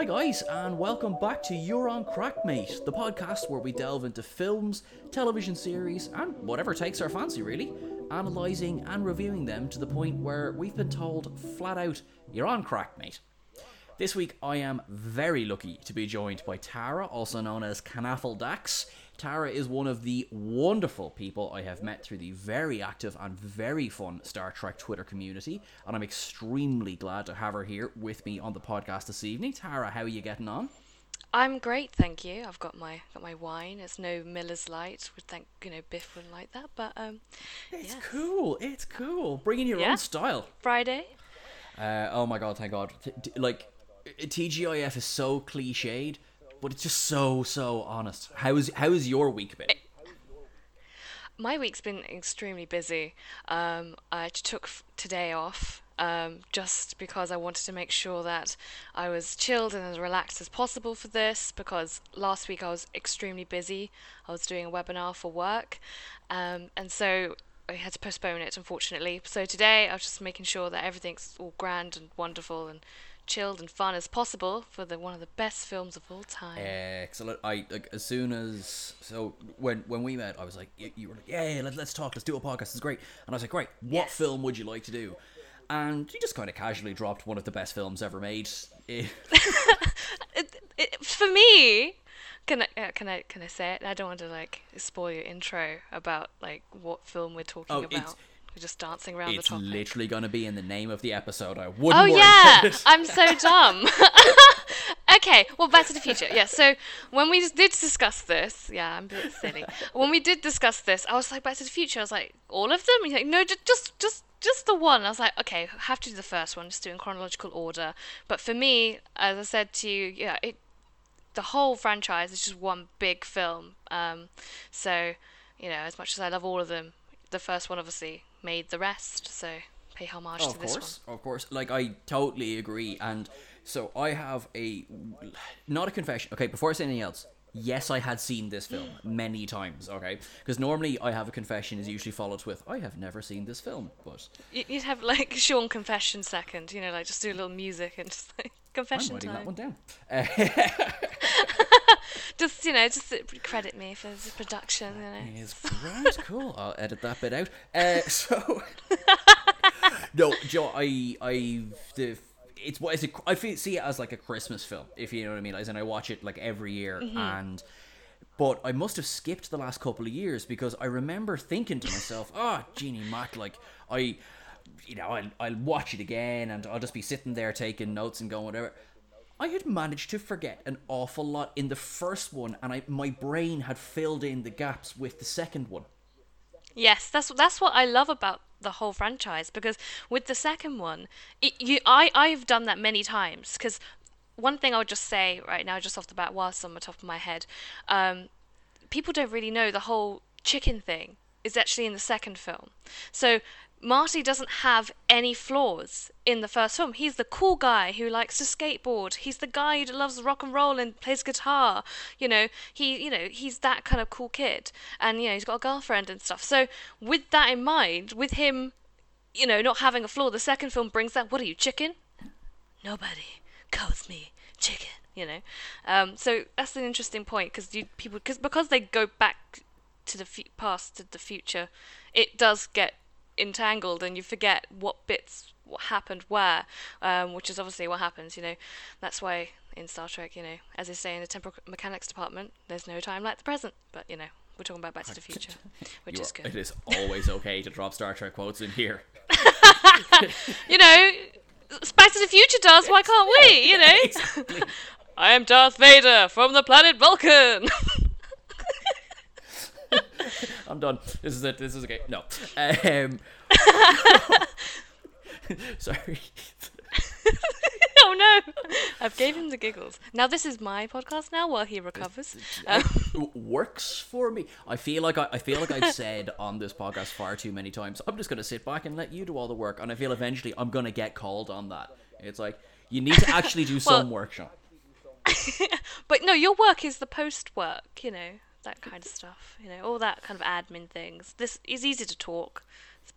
Hi, guys, and welcome back to You're on Crack, Mate, the podcast where we delve into films, television series, and whatever takes our fancy, really, analysing and reviewing them to the point where we've been told flat out, You're on Crack, Mate. This week, I am very lucky to be joined by Tara, also known as Canaffle Dax. Tara is one of the wonderful people I have met through the very active and very fun Star Trek Twitter community, and I'm extremely glad to have her here with me on the podcast this evening. Tara, how are you getting on? I'm great, thank you. I've got my got my wine. It's no Miller's Light. Would think you know Biff wouldn't like that, but um, It's yeah. cool. It's cool. Bringing your Yeah. own style. Friday. Uh, oh my god, thank God. T- t- like, TGIF is so cliched, but it's just so so honest. How is how is your week been? My week's been extremely busy. Um, I took today off um, just because I wanted to make sure that I was chilled and as relaxed as possible for this. Because last week I was extremely busy. I was doing a webinar for work, um, and so I had to postpone it, unfortunately. So today I was just making sure that everything's all grand and wonderful and chilled and fun as possible for the one of the best films of all time. Excellent. I like as soon as so when when we met, I was like, you, you were like, yeah, yeah, let, let's talk, let's do a podcast. It's great. And I was like, great. What Yes. film would you like to do? And you just kind of casually dropped one of the best films ever made. It, it, for me, can I uh, can I can I say it? I don't want to like spoil your intro about like what film we're talking Oh, it's- about. We're just dancing around it's the topic. literally going to be in the name of the episode. I wouldn't. Oh yeah. I'm so dumb. okay, well, Back to the Future. Yeah, so when we did discuss this, yeah, I'm a bit silly. When we did discuss this, I was like, Back to the Future. I was like, all of them? And he's like, no, ju- just just just the one. I was like, okay, have to do the first one, just do in chronological order. But for me, as I said to you, yeah, it the whole franchise is just one big film. Um, so you know, as much as I love all of them, the first one obviously made the rest. So pay homage oh, of to this one. Of course, of course. Like I totally agree, and so I have a not a confession. Okay, before I say anything else, yes, I had seen this film many times. Okay, because normally I have a confession is usually followed with I have never seen this film, but You'd have like Sean confession second, you know, like just do a little music and just like I'm confession writing that one down. Just you know, just credit me for the production, you know. is grand, cool. I'll edit that bit out. Uh, so no, Joe, I I the. It's what is it? I feel, see it as like a Christmas film, if you know what I mean. As in, I watch it like every year, and but I must have skipped the last couple of years because I remember thinking to myself, "Oh, Jeannie Mac, like I, you know, I'll, I'll watch it again, and I'll just be sitting there taking notes and going whatever." I had managed to forget an awful lot in the first one, and I my brain had filled in the gaps with the second one. Yes, that's that's what I love about the whole franchise because with the second one, it, you I I've done that many times because one thing I would just say right now, just off the bat, whilst on the top of my head, um, people don't really know the whole chicken thing is actually in the second film. So Marty doesn't have any flaws in the first film. He's the cool guy who likes to skateboard. He's the guy who loves rock and roll and plays guitar. You know, he you know, he's that kind of cool kid. And you know, he's got a girlfriend and stuff. So with that in mind, with him, you know, not having a flaw, the second film brings that, what are you, chicken? nobody calls me chicken you know um, so that's an interesting point because people because because they go back to the fu- past to the future it does get entangled and you forget what bits what happened where um, which is obviously what happens you know that's why in star trek you know as they say in the temporal mechanics department there's no time like the present but you know we're talking about back to the future which You is are- good It is always okay to drop Star Trek quotes in here. you know, Back to the Future does. Why can't we? You know. I am Darth Vader from the planet Vulcan. I'm done. This is it. This is okay. No. Um, sorry. oh no! I've gave him the giggles. Now this is my podcast. Now while he recovers. Um, Works for me. I feel like I, I feel like I've said on this podcast far too many times. I'm just gonna sit back and let you do all the work, and I feel eventually I'm gonna get called on that. It's like you need to actually do some work, Sean. but no, your work is the post work. You know that kind of stuff. You know all that kind of admin things. This is easy to talk.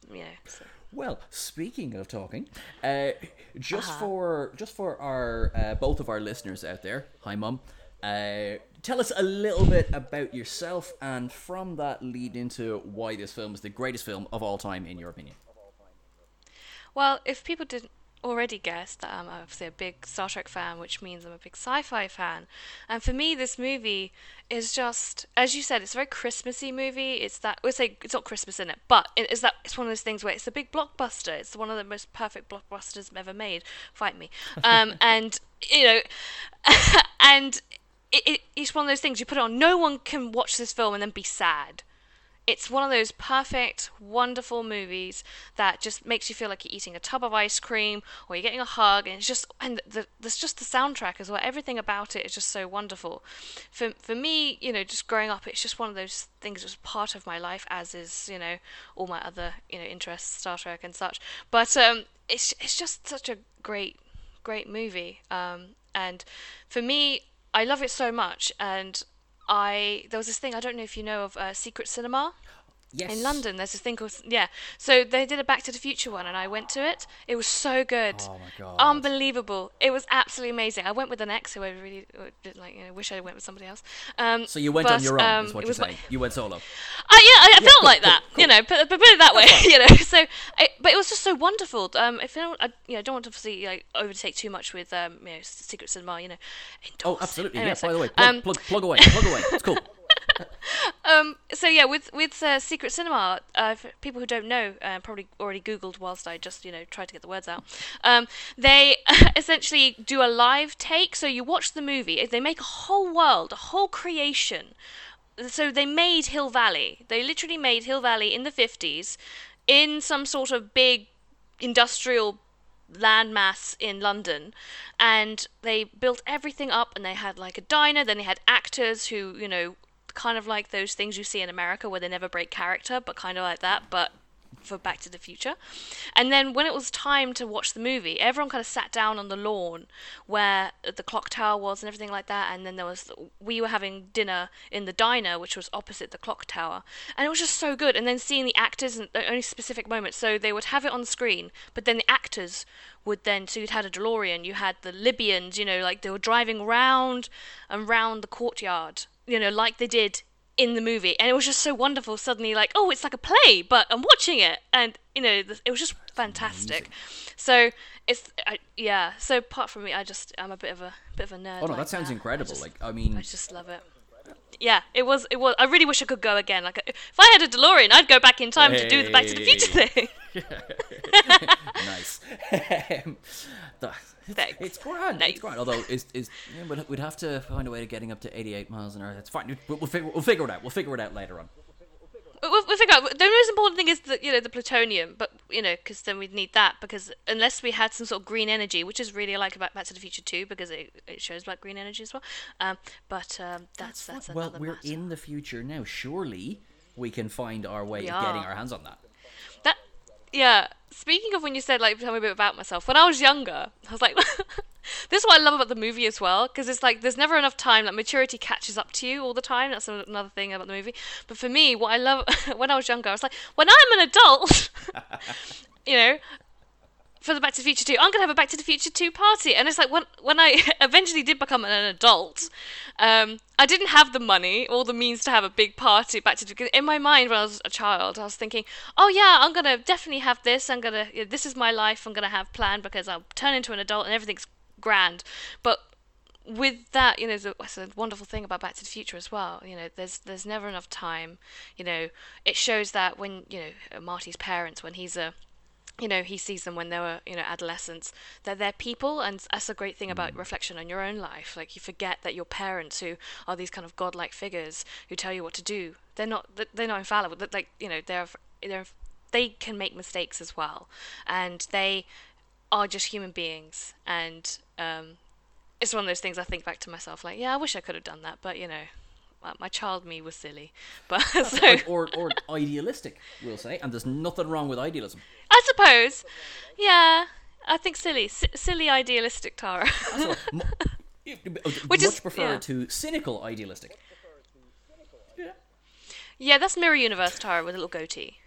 You know. So. Well, speaking of talking, uh, just for just for our uh, both of our listeners out there, hi mum. Uh, tell us a little bit about yourself, and from that, lead into why this film is the greatest film of all time, in your opinion. Well, if people didn't already guessed that I'm obviously a big Star Trek fan, which means I'm a big sci-fi fan. And for me, this movie is just, as you said, it's a very Christmassy movie. It's that we say it's not Christmas in it, but it is that it's one of those things where it's a big blockbuster. It's one of the most perfect blockbusters ever made. Fight me, um, and you know, and it, it, it's one of those things you put it on. No one can watch this film and then be sad it's one of those perfect, wonderful movies that just makes you feel like you're eating a tub of ice cream or you're getting a hug, and it's just and the, there's just the soundtrack as well. Everything about it is just so wonderful. For for me, you know, just growing up, it's just one of those things that's part of my life, as is you know all my other you know interests, Star Trek and such. But um, it's it's just such a great great movie. Um, and for me, I love it so much, and I there was this thing I don't know if you know of uh, Secret Cinema. Yes. In London, there's this thing called yeah. So they did a Back to the Future one, and I went to it. It was so good, Oh my god. unbelievable. It was absolutely amazing. I went with an ex who I really uh, like. You know, wish I went with somebody else. Um, so you went on your own, um, is what you're was my- saying. You went solo. uh, yeah, I, I felt cool, like cool, that. cool. You know, put, put it that way. you know, so I, but it was just so wonderful. Um, if you I, you know, don't want to obviously like overtake too much with um, you know, Secret Cinema. You know, Oh, absolutely. Anyway, yeah. so, By the way, plug, um, plug, plug away, plug away. It's cool. Um, so yeah, with with uh, Secret Cinema, uh, people who don't know, uh, probably already Googled whilst I just you know tried to get the words out. Um, they essentially do a live take. So you watch the movie. They make a whole world, a whole creation. So they made Hill Valley. They literally made Hill Valley in the fifties, in some sort of big industrial landmass in London, and they built everything up. And they had like a diner. Then they had actors who, you know, kind of like those things you see in America where they never break character, but kind of like that, but for Back to the Future. And then when it was time to watch the movie, everyone kind of sat down on the lawn where the clock tower was and everything like that. And then there was we were having dinner in the diner, which was opposite the clock tower, and it was just so good. And then seeing the actors in only specific moments, so they would have it on screen, but then the actors would then so you'd had a DeLorean, you had the Libyans, you know, like they were driving round and round the courtyard, you know, like they did in the movie, and it was just so wonderful. Suddenly, like, oh, it's like a play, but I'm watching it, and you know, it was just fantastic. So it's I, yeah. So apart from me, I just I'm a bit of a bit of a nerd. Oh no, like that sounds I incredible. just- Like, I mean, I just love it. Yeah, it was. It was. I really wish I could go again. Like, if I had a DeLorean, I'd go back in time to do the Back to the Future Hey. thing. nice. Thanks. it's grand. Nice. It's grand. Although, is is yeah, we'd, have to find a way to getting up to 88 miles an hour. That's fine. We'll, we'll figure we'll figure it out. We'll figure it out later on. We'll, we'll figure out. The most important thing is the you know the plutonium, but you know because then we'd need that because unless we had some sort of green energy, which is really I like about Back to the Future too because it, it shows about green energy as well. Um, but um, that's that's, well, we're matter. in the future now. Surely we can find our way We of getting our hands on that. That yeah. Speaking of when you said like tell me a bit about myself, when I was younger, I was like, this is what I love about the movie as well because it's like there's never enough time. Like maturity catches up to you all the time. That's another thing about the movie. But for me, what I love when I was younger, I was like, when I'm an adult, you know. For the Back to the Future 2, I'm gonna have a Back to the Future 2 party, and it's like when when I eventually did become an adult, um, I didn't have the money or the means to have a big party back to the in my mind when I was a child I was thinking oh yeah I'm gonna definitely have this. I'm you know, this is my life. I'm gonna have planned because I'll turn into an adult and everything's grand. But with that you know that's a wonderful thing about Back to the Future as well. You know there's there's never enough time. You know it shows that when you know Marty's parents when he's a you know he sees them when they were you know adolescents they're they're people and that's a great thing about reflection on your own life. Like you forget that your parents who are these kind of godlike figures who tell you what to do they're not they're not infallible. Like you know they're they're they can make mistakes as well. And they are just human beings. And um it's one of those things I think back to myself like yeah I wish I could have done that but you know my- my child me was silly but so or, or idealistic, we'll say. And there's nothing wrong with idealism. I suppose. Yeah, I think silly, S- silly, idealistic Tara. So, mu- uh, Which much is- prefer yeah. to cynical idealistic. yeah, that's Mirror Universe Tara with a little goatee.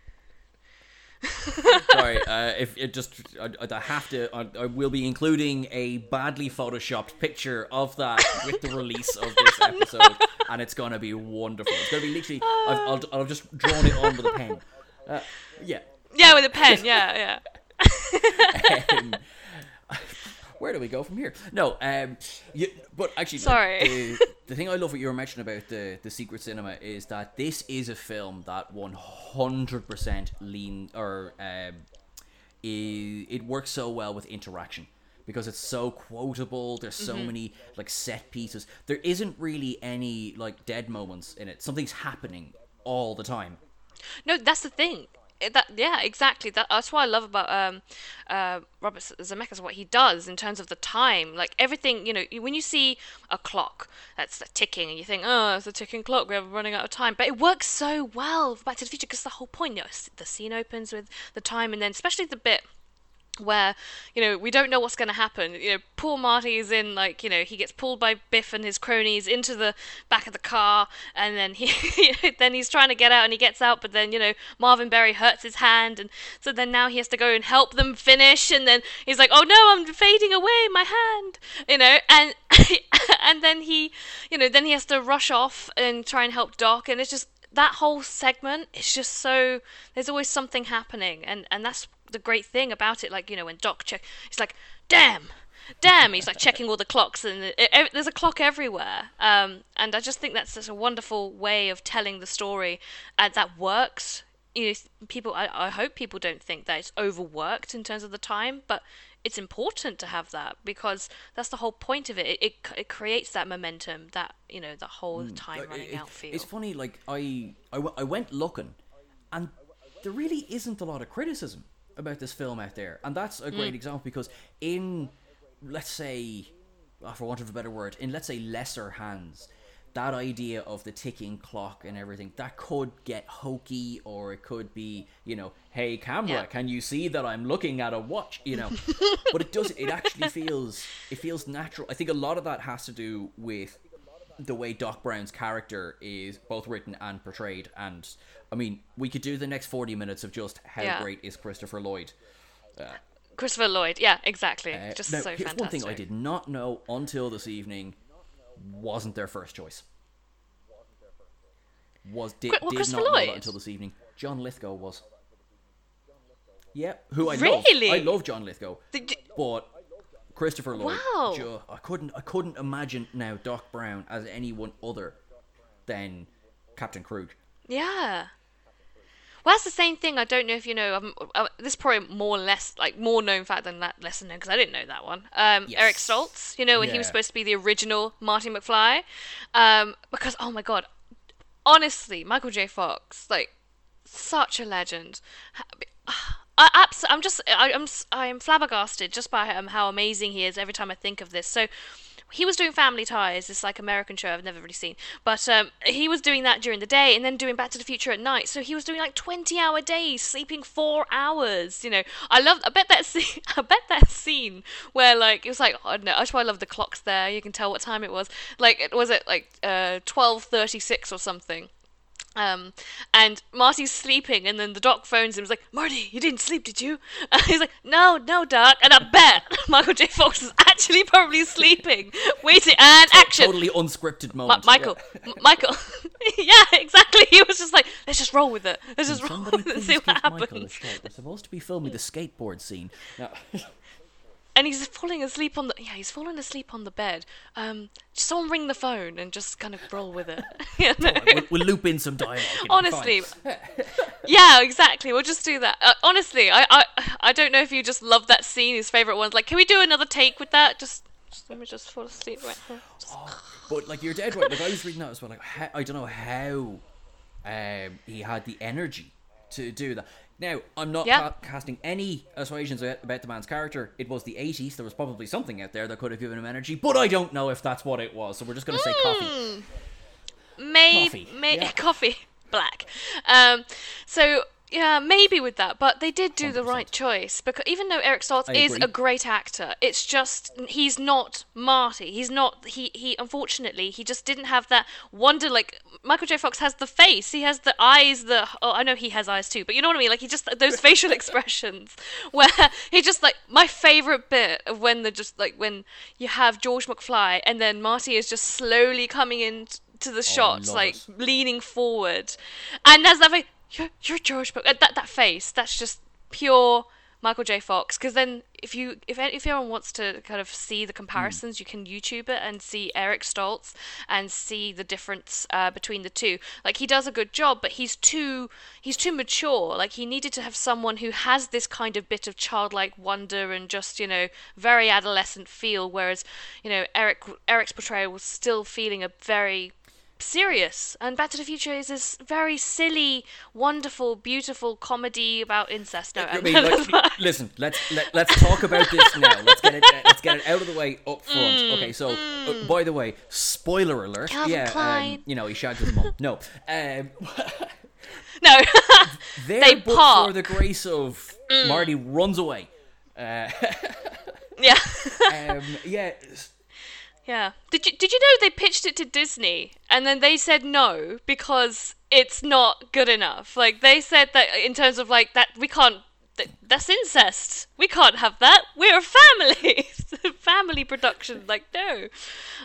Sorry, uh, if it just I, I have to, I, I will be including a badly photoshopped picture of that with the release of this episode, and it's gonna be wonderful. It's gonna be literally, I've, I'll, I'll have just drawn it on with a pen. Uh, yeah. Yeah, with a pen. Yeah, yeah. Um, where do we go from here? No, um, you, but actually, Sorry. The, the thing I love what you were mentioning about the the secret cinema is that this is a film that one hundred percent lean or um, i it works so well with interaction because it's so quotable. There's so Mm-hmm. many like set pieces. There isn't really any like dead moments in it. Something's happening all the time. No, that's the thing. It- That yeah, exactly. That, that's what I love about um, uh, Robert Zemeckis. What he does in terms of the time, like everything. You know, when you see a clock that's ticking, and you think, oh, it's a ticking clock. We're running out of time. But it works so well for Back to the Future because the whole point. You know, the scene opens with the time, and then especially the bit where you know we don't know what's going to happen. You know poor marty is in like you know he gets pulled by biff and his cronies into the back of the car and then he then he's trying to get out and he gets out but then you know marvin berry hurts his hand and so then now he has to go and help them finish and then he's like oh no i'm fading away my hand you know and and then he you know then he has to rush off and try and help doc and it's just that whole segment is just so there's always something happening and and that's the great thing about it like you know when doc check he's like damn damn he's like checking all the clocks and it, it- there's a clock everywhere. Um and i just think that's such a wonderful way of telling the story and that works. You know people I, I hope people don't think that it's overworked in terms of the time but it's important to have that because that's the whole point of it. It, it, it creates that momentum that you know the whole time Like, running it- out feel. It's funny, like I, I, w- I went looking, and there really isn't a lot of criticism about this film out there, and that's a Mm. great example because in, let's say, uh, for want of a better word, in let's say lesser hands, that idea of the ticking clock and everything that could get hokey, or it could be, you know, hey camera, Yeah. can you see that I'm looking at a watch, you know, but it does, it actually feels, it feels natural. I think a lot of that has to do with the way Doc Brown's character is both written and portrayed. And I mean, we could do the next 40 minutes of just how Yeah. great is Christopher Lloyd. christopher lloyd yeah exactly Uh, just now, so here's fantastic one thing I did not know until this evening wasn't their first choice. Was did, what, did not know that until this evening. John Lithgow was. Yeah, who I Really? love. I love John Lithgow. You- But Christopher Lloyd, Wow. I couldn't, I couldn't imagine now Doc Brown as anyone other than Captain Kruge. Yeah. Well, that's the same thing. I don't know if you know. Um, uh, this is probably more or less like more known fact than that lesser known because I didn't know that one. Um, Eric Stoltz. You know when he was supposed to be the original Marty McFly. Um, because oh my god, honestly, Michael J. Fox, like such a legend. I abs- I'm just I, I'm I am flabbergasted just by um, how amazing he is every time I think of this. So he was doing Family Ties, this like American show I've never really seen, but um, he was doing that during the day and then doing Back to the Future at night. So he was doing like 20 hour days, sleeping four hours. You know, I love. I bet that scene. I bet that scene where like it was like I don't know. That's why I love the clocks there. You can tell what time it was. Like it was it like uh 12:36 or something. Um, and Marty's sleeping, and then the doc phones him. He's like, "Marty, you didn't sleep, did you?" And he's like, "No, no, doc." And I bet Michael J. Fox is actually probably sleeping, waiting, and action. Totally unscripted Ma- moment. Michael, M- Michael, yeah, exactly. He was just like, "Let's just roll with it. Let's just roll Somebody with it and see what Michael a happens." We're supposed to be filming the skateboard scene. Now, And he's falling asleep on the yeah, he's falling asleep on the bed. Um, just someone ring the phone and just kind of roll with it. You know? we'll, we'll loop in some dialogue. honestly yeah exactly we'll just do that uh, honestly I, I i don't know if you just love that scene his favorite ones like can we do another take with that just, just let me just fall asleep right here Just- But like you're dead right. Like I was reading that as well. Like how, I don't know how um, he had the energy to do that. Now I'm not ca- casting any aspersions about the man's character. It was the 80s. There was probably something out there that could have given him energy, but I don't know if that's what it was. So we're just gonna say coffee. maybe Coffee, may- yeah. coffee black um so Yeah, maybe with that, but they did do the right choice because even though Eric Stoltz I is agree. a great actor, it's just he's not Marty. He's not he he unfortunately he just didn't have that wonder like Michael J. Fox has the face, he has the eyes, the oh I know he has eyes too, but you know what I mean? Like he just those facial expressions where he just like my favorite bit of when the just like when you have George McFly and then Marty is just slowly coming in to the oh, shots love like it. leaning forward, and as that you're, you're George, but that that face, that's just pure Michael J. Fox. Because then, if you if if anyone wants to kind of see the comparisons, you can YouTube it and see Eric Stoltz and see the difference uh, between the two. Like he does a good job, but he's too he's too mature. Like he needed to have someone who has this kind of bit of childlike wonder and just you know very adolescent feel. Whereas you know Eric Eric's portrayal was still feeling a very serious and back to the future is this very silly wonderful beautiful comedy about incest no, I mean, like, listen, let's let, let's talk about this now. Let's get it let's get it out of the way up front. Mm, okay, so uh, by the way, spoiler alert. Calvin yeah, um, you know he shagged his mom. No, um, no They but part. for the grace of Marty runs away. Uh, yeah um, yeah, yeah. Did you did you know they pitched it to disney and then they said no because it's not good enough? Like they said that in terms of like that we can't that, that's incest. We can't have that. We're a family. Family production. Like no.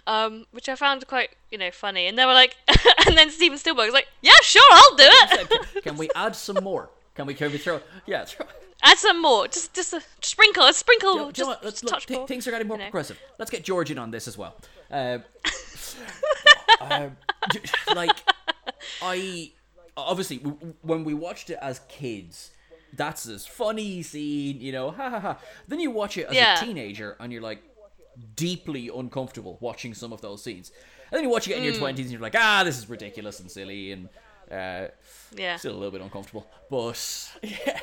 Um which i found quite you know funny. And they were like and then steven spielberg was like yeah sure i'll do it. Can we add some more? Can we can we throw? Yeah, throw. Add some more just just a sprinkle a sprinkle You know, you know just. Let's just look. touch more, things are getting more you know. progressive. Let's get George in on this as well. Uh, um, like, I obviously when we watched it as kids, that's this funny scene, you know, ha ha ha. Then you watch it as Yeah. a teenager, and you're like deeply uncomfortable watching some of those scenes. And then you watch it in your Mm. twenties, and you're like, ah, this is ridiculous and silly, and uh, yeah still a little bit uncomfortable. But yeah,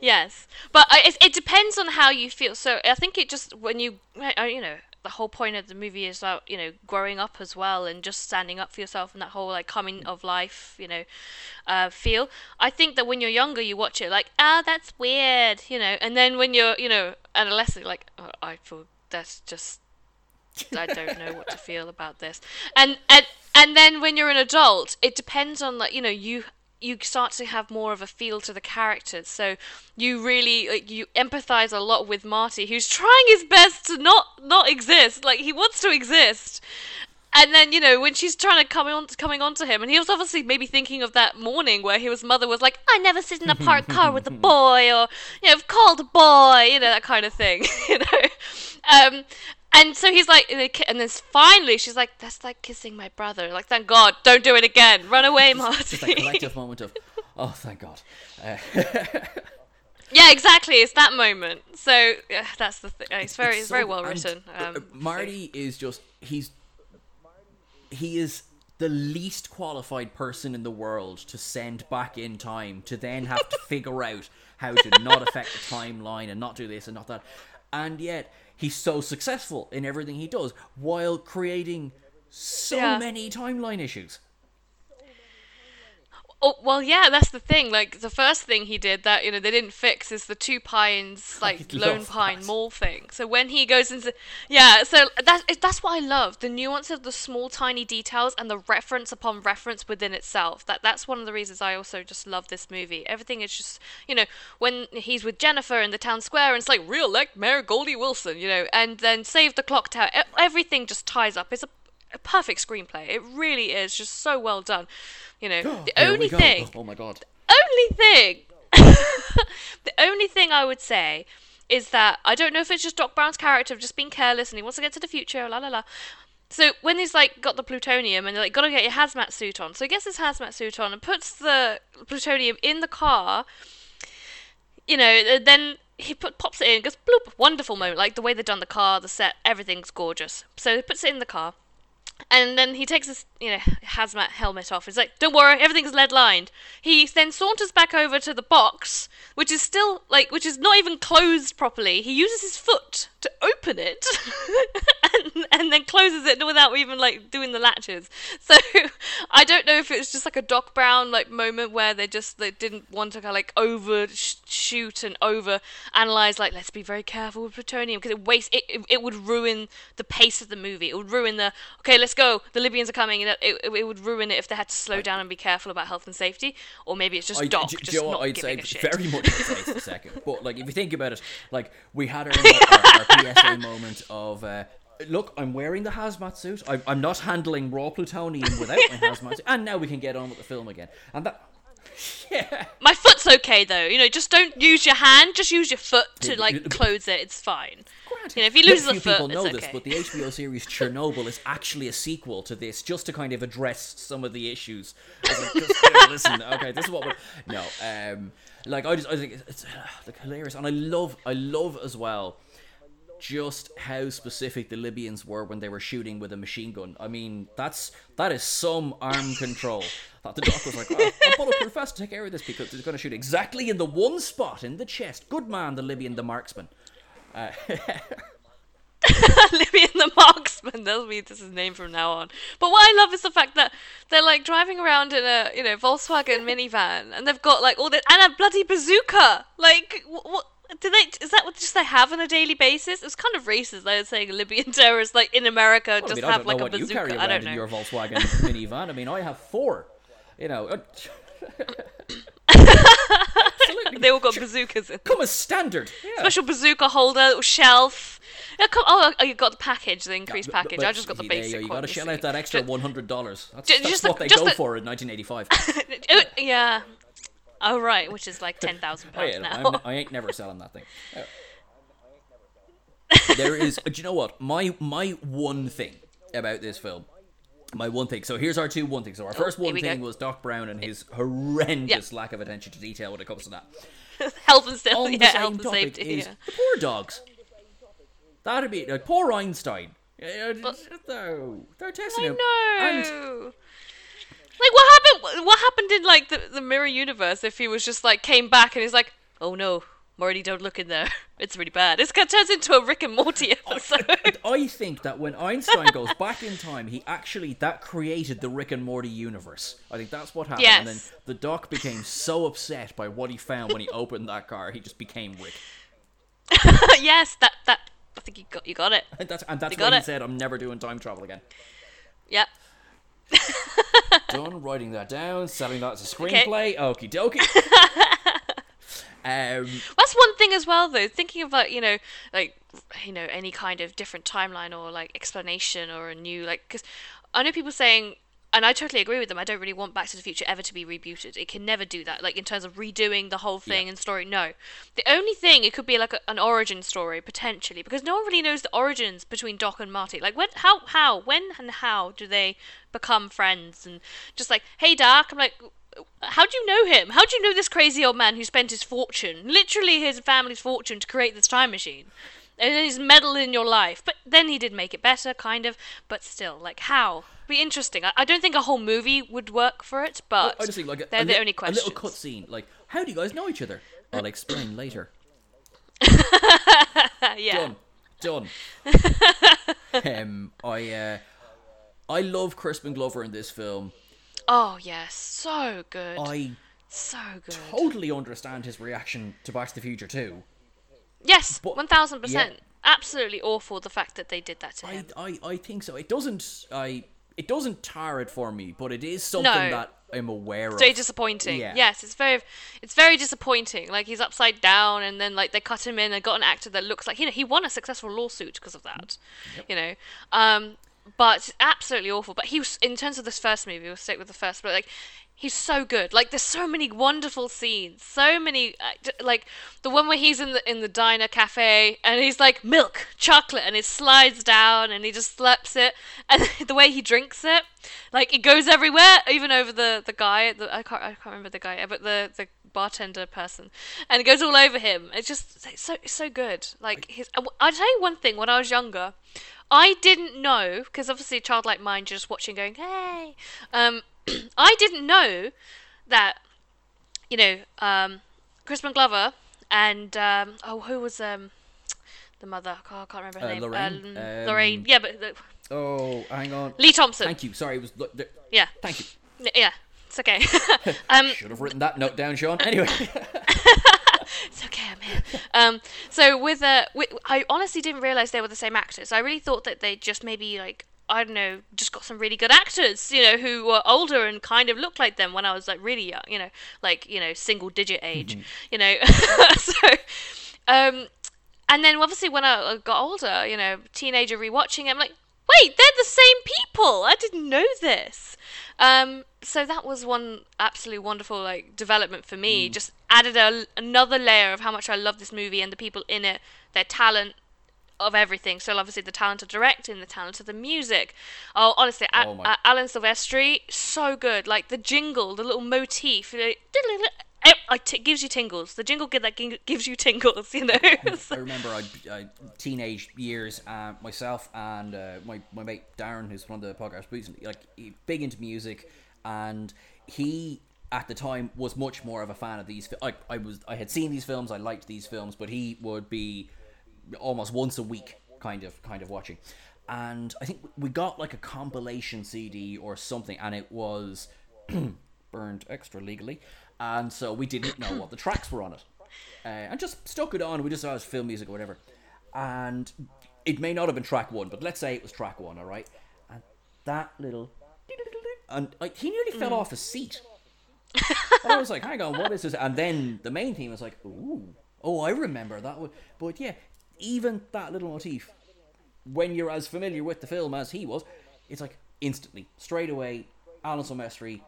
Yes, but I, it, it depends on how you feel. So I think it just when you uh, you know the whole point of the movie is about you know growing up as well and just standing up for yourself and that whole like coming of life you know uh, feel. I think that when you're younger, you watch it like ah that's weird you know, and then when you're you know adolescent, like oh, I feel that's just I don't know what to feel about this. And and and then when you're an adult, it depends on like you know you you start to have more of a feel to the characters. So you really like, you empathize a lot with Marty, who's trying his best to not not exist. Like he wants to exist. And then you know when she's trying to come on coming on to him, and he was obviously maybe thinking of that morning where his mother was like, "I never sit in a parked car with a boy," or you know, "I've called a boy," you know that kind of thing, you know. Um, and so he's like, and then- finally she's like, "That's like kissing my brother." Like, thank God, don't do it again. Run away, Marty. just that collective moment of, oh, thank God. Uh, yeah, exactly. It's that moment. So yeah, that's the thing. It's very, it's so- very well written. uh, Um, Marty is just he's he is the least qualified person in the world to send back in time to then have to figure out how to not affect the timeline and not do this and not that. And yet he's so successful in everything he does while creating so Yeah. many timeline issues. Oh well, yeah, that's the thing. Like the first thing he did that you know they didn't fix is the Twin Pines like I Lone Pine that. Mall thing. So when he goes into yeah, so that's that's what I love the nuance of the small tiny details and the reference upon reference within itself. That that's one of the reasons I also just love this movie. Everything is just you know when he's with Jennifer in the town square and it's like real like Mayor Goldie Wilson, you know, and then Save the Clock Tower. Everything just ties up. It's a a perfect screenplay. It really is just so well done. You know, the Here we only go. thing, Oh my god. only thing, the only thing I would say is that I don't know if it's just Doc Brown's character of just being careless and he wants to get to the future, la la la. So when he's like got the plutonium and they're like, gotta get your hazmat suit on. So he gets his hazmat suit on and puts the plutonium in the car. You know, then he put pops it in, goes bloop, wonderful moment, like the way they've done the car, the set, everything's gorgeous. So he puts it in the car. And then he takes his, you know, hazmat helmet off. He's like, "Don't worry, everything's lead lined." He then saunters back over to the box, which is still like, which is not even closed properly. He uses his foot to open it and, and then closes it without even like doing the latches. So I don't know if it's just like a Doc Brown like moment where they just they didn't want to kind of like overshoot and over analyze like let's be very careful with plutonium because it wastes it, it, it would ruin the pace of the movie. It would ruin the okay let's go the Libyans are coming. It, it, it would ruin it if they had to slow down and be careful about health and safety, or maybe it's just I, Doc do- do just you know what? not I'd giving say a shit. very much the second. But like, if you think about it, like we had our, our, our PSA moment of. Uh, Look, I'm wearing the hazmat suit. I'm, I'm not handling raw plutonium without my hazmat suit, and now we can get on with the film again. And that, yeah, My foot's okay though. You know, just don't use your hand. Just use your foot to like close it. It's fine. You know, if he loses a few foot, people know it's this, okay. but the HBO series Chernobyl is actually a sequel to this, just to kind of address some of the issues. Like, just, you know, listen, okay, this is what. We're... No, um, like I just, I think it's, it's like hilarious, and I love, I love as well. Just how specific the Libyans were when they were shooting with a machine gun. I mean, that's that is some arm control. That the doc was like, oh, I'm bulletproof vest to take care of this because they're going to shoot exactly in the one spot in the chest. Good man, the Libyan, the marksman. Uh, Libyan the marksman. That'll be this is his name from now on. But what I love is the fact that they're like driving around in a you know Volkswagen minivan, and they've got like all this and a bloody bazooka. Like what? Do they? Is that what just they have on a daily basis? It's kind of racist. They're saying Libyan terrorists, like in America, Well, I just mean, I have don't like know a what you bazooka. carry I don't in know. your Volkswagen minivan. I mean, I have four. You know. They all got bazookas in. come as standard. Yeah. Special bazooka holder, little shelf. Yeah, come, oh, oh, you got the package, the increased But- package. I just got the see, there you basic You got to shell out that extra one hundred dollars. That's, Ju- that's just the- what they go the- for in 1985. Oh, yeah. Oh right, which is like ten thousand Oh, pounds yeah, now. I'm, I ain't never selling that thing. Uh, there is. Do you know what? My my one thing about this film. My one thing. So here's our two one things. So our first Oh, here one we go. thing was Doc Brown and his horrendous lack of attention to detail when it comes to that. health and safety. on Yeah, the same health and topic safety. is yeah. the poor dogs. That'd be like poor Einstein. Yeah, no, they're testing I him. And know. Like what happened? What happened in like the the mirror universe? If he was just like came back and he's like, "Oh no, Morty, don't look in there. It's really bad." Of turns into a Rick and Morty episode. I think that when Einstein goes back in time, he actually that created the Rick and Morty universe. I think that's what happened. And then the Doc became so upset by what he found when he opened that car, he just became Rick. yes, that that. I think you got you got it. And that's and that's You why he said, "I'm never doing time travel again." Yep. Done writing that down, selling that as a screenplay. Okie dokie. um, That's one thing as well, though. Thinking like you know, like you know, any kind of different timeline or like explanation or a new like, because I know people saying, and I totally agree with them. I don't really want Back to the Future ever to be rebooted. It can never do that. Like in terms of redoing the whole thing Yeah. and story. No, the only thing it could be like a, an origin story potentially, because no one really knows the origins between Doc and Marty. Like when, how, how, when, and how do they become friends? And just like, hey, Doc, I'm like. How do you know him? How do you know this crazy old man who spent his fortune, literally his family's fortune, to create this time machine? And then he's meddled in your life. But then he did make it better, kind of. But still, like, how? Be interesting. I, I don't think a whole movie would work for it, but think like a, they're a the li- only a questions. little cutscene. Like, how do you guys know each other? I'll explain later. yeah. Done. Done. um, I uh, I love Crispin Glover in this film. Oh yes, so good, I so good. totally understand his reaction to Back to the Future too. Yes, but- one thousand percent. Absolutely awful the fact that they did that to I, him. I, I think so. It doesn't I it doesn't tar it for me, but it is something No. that I'm aware It's very disappointing. Yeah. Yes, it's very, it's very disappointing. Like he's upside down, and then like they cut him in and got an actor that looks like you know he won a successful lawsuit because of that. You know, um, but absolutely awful. But he was in terms of this first movie. We'll stick with the first, but like he's so good. Like there's so many wonderful scenes, so many uh, like the one where he's in the in the diner cafe and he's like milk, chocolate, and it slides down and he just slaps it, and the way he drinks it, like it goes everywhere, even over the the guy. The, I can't I can't remember the guy, but the the bartender person, and it goes all over him. It's just it's so it's so good. Like his, uh, I'll tell you one thing. When I was younger, I didn't know because obviously a childlike mind just watching going hey, um, I didn't know that you know um, Crispin Glover and um, oh who was um the mother. Oh, I can't remember her Uh, name. Lorraine? Um, Um, Lorraine. Yeah, but the, Oh, hang on. Lea Thompson. Thank you. Sorry, it was. Yeah. Thank you. Yeah. It's okay. um, Should have written that note down, Sean. Anyway. it's okay. I'm here. Um, so with uh, with, I honestly didn't realize they were the same actors. I really thought that they just maybe like I don't know, just got some really good actors, you know, who were older and kind of looked like them when I was like really young, you know, like you know, single digit age, you know. so, um, and then obviously when I got older, you know, teenager rewatching, it, I'm like, wait, they're the same people. I didn't know this. Um, so that was one absolutely wonderful like development for me. Just added a, another layer of how much I love this movie and the people in it, their talent of everything. So obviously the talent of directing, the talent of the music. Oh, honestly, Oh my- A- Alan Silvestri, so good. Like the jingle, the little motif. like, it, it gives you tingles. The jingle that gives you tingles, you know. I remember I, I teenage years, uh, myself and uh, my my mate Darren, who's one of the podcast recently, like big into music, and he at the time was much more of a fan of these. Like I was, I had seen these films, I liked these films, but he would be almost once a week, kind of kind of watching. And I think we got like a compilation CD or something, and it was burned extra legally, and so we didn't know what the tracks were on it, uh, and just stuck it on. We just thought it was film music or whatever, and it may not have been track one, but let's say it was track one, all right. And that little, and like he nearly fell off his seat. and I was like, hang on, what is this? And then the main theme was like, ooh, oh, I remember that one. But yeah, even that little motif, when you're as familiar with the film as he was, it's like instantly, straight away, Alan Silvestri,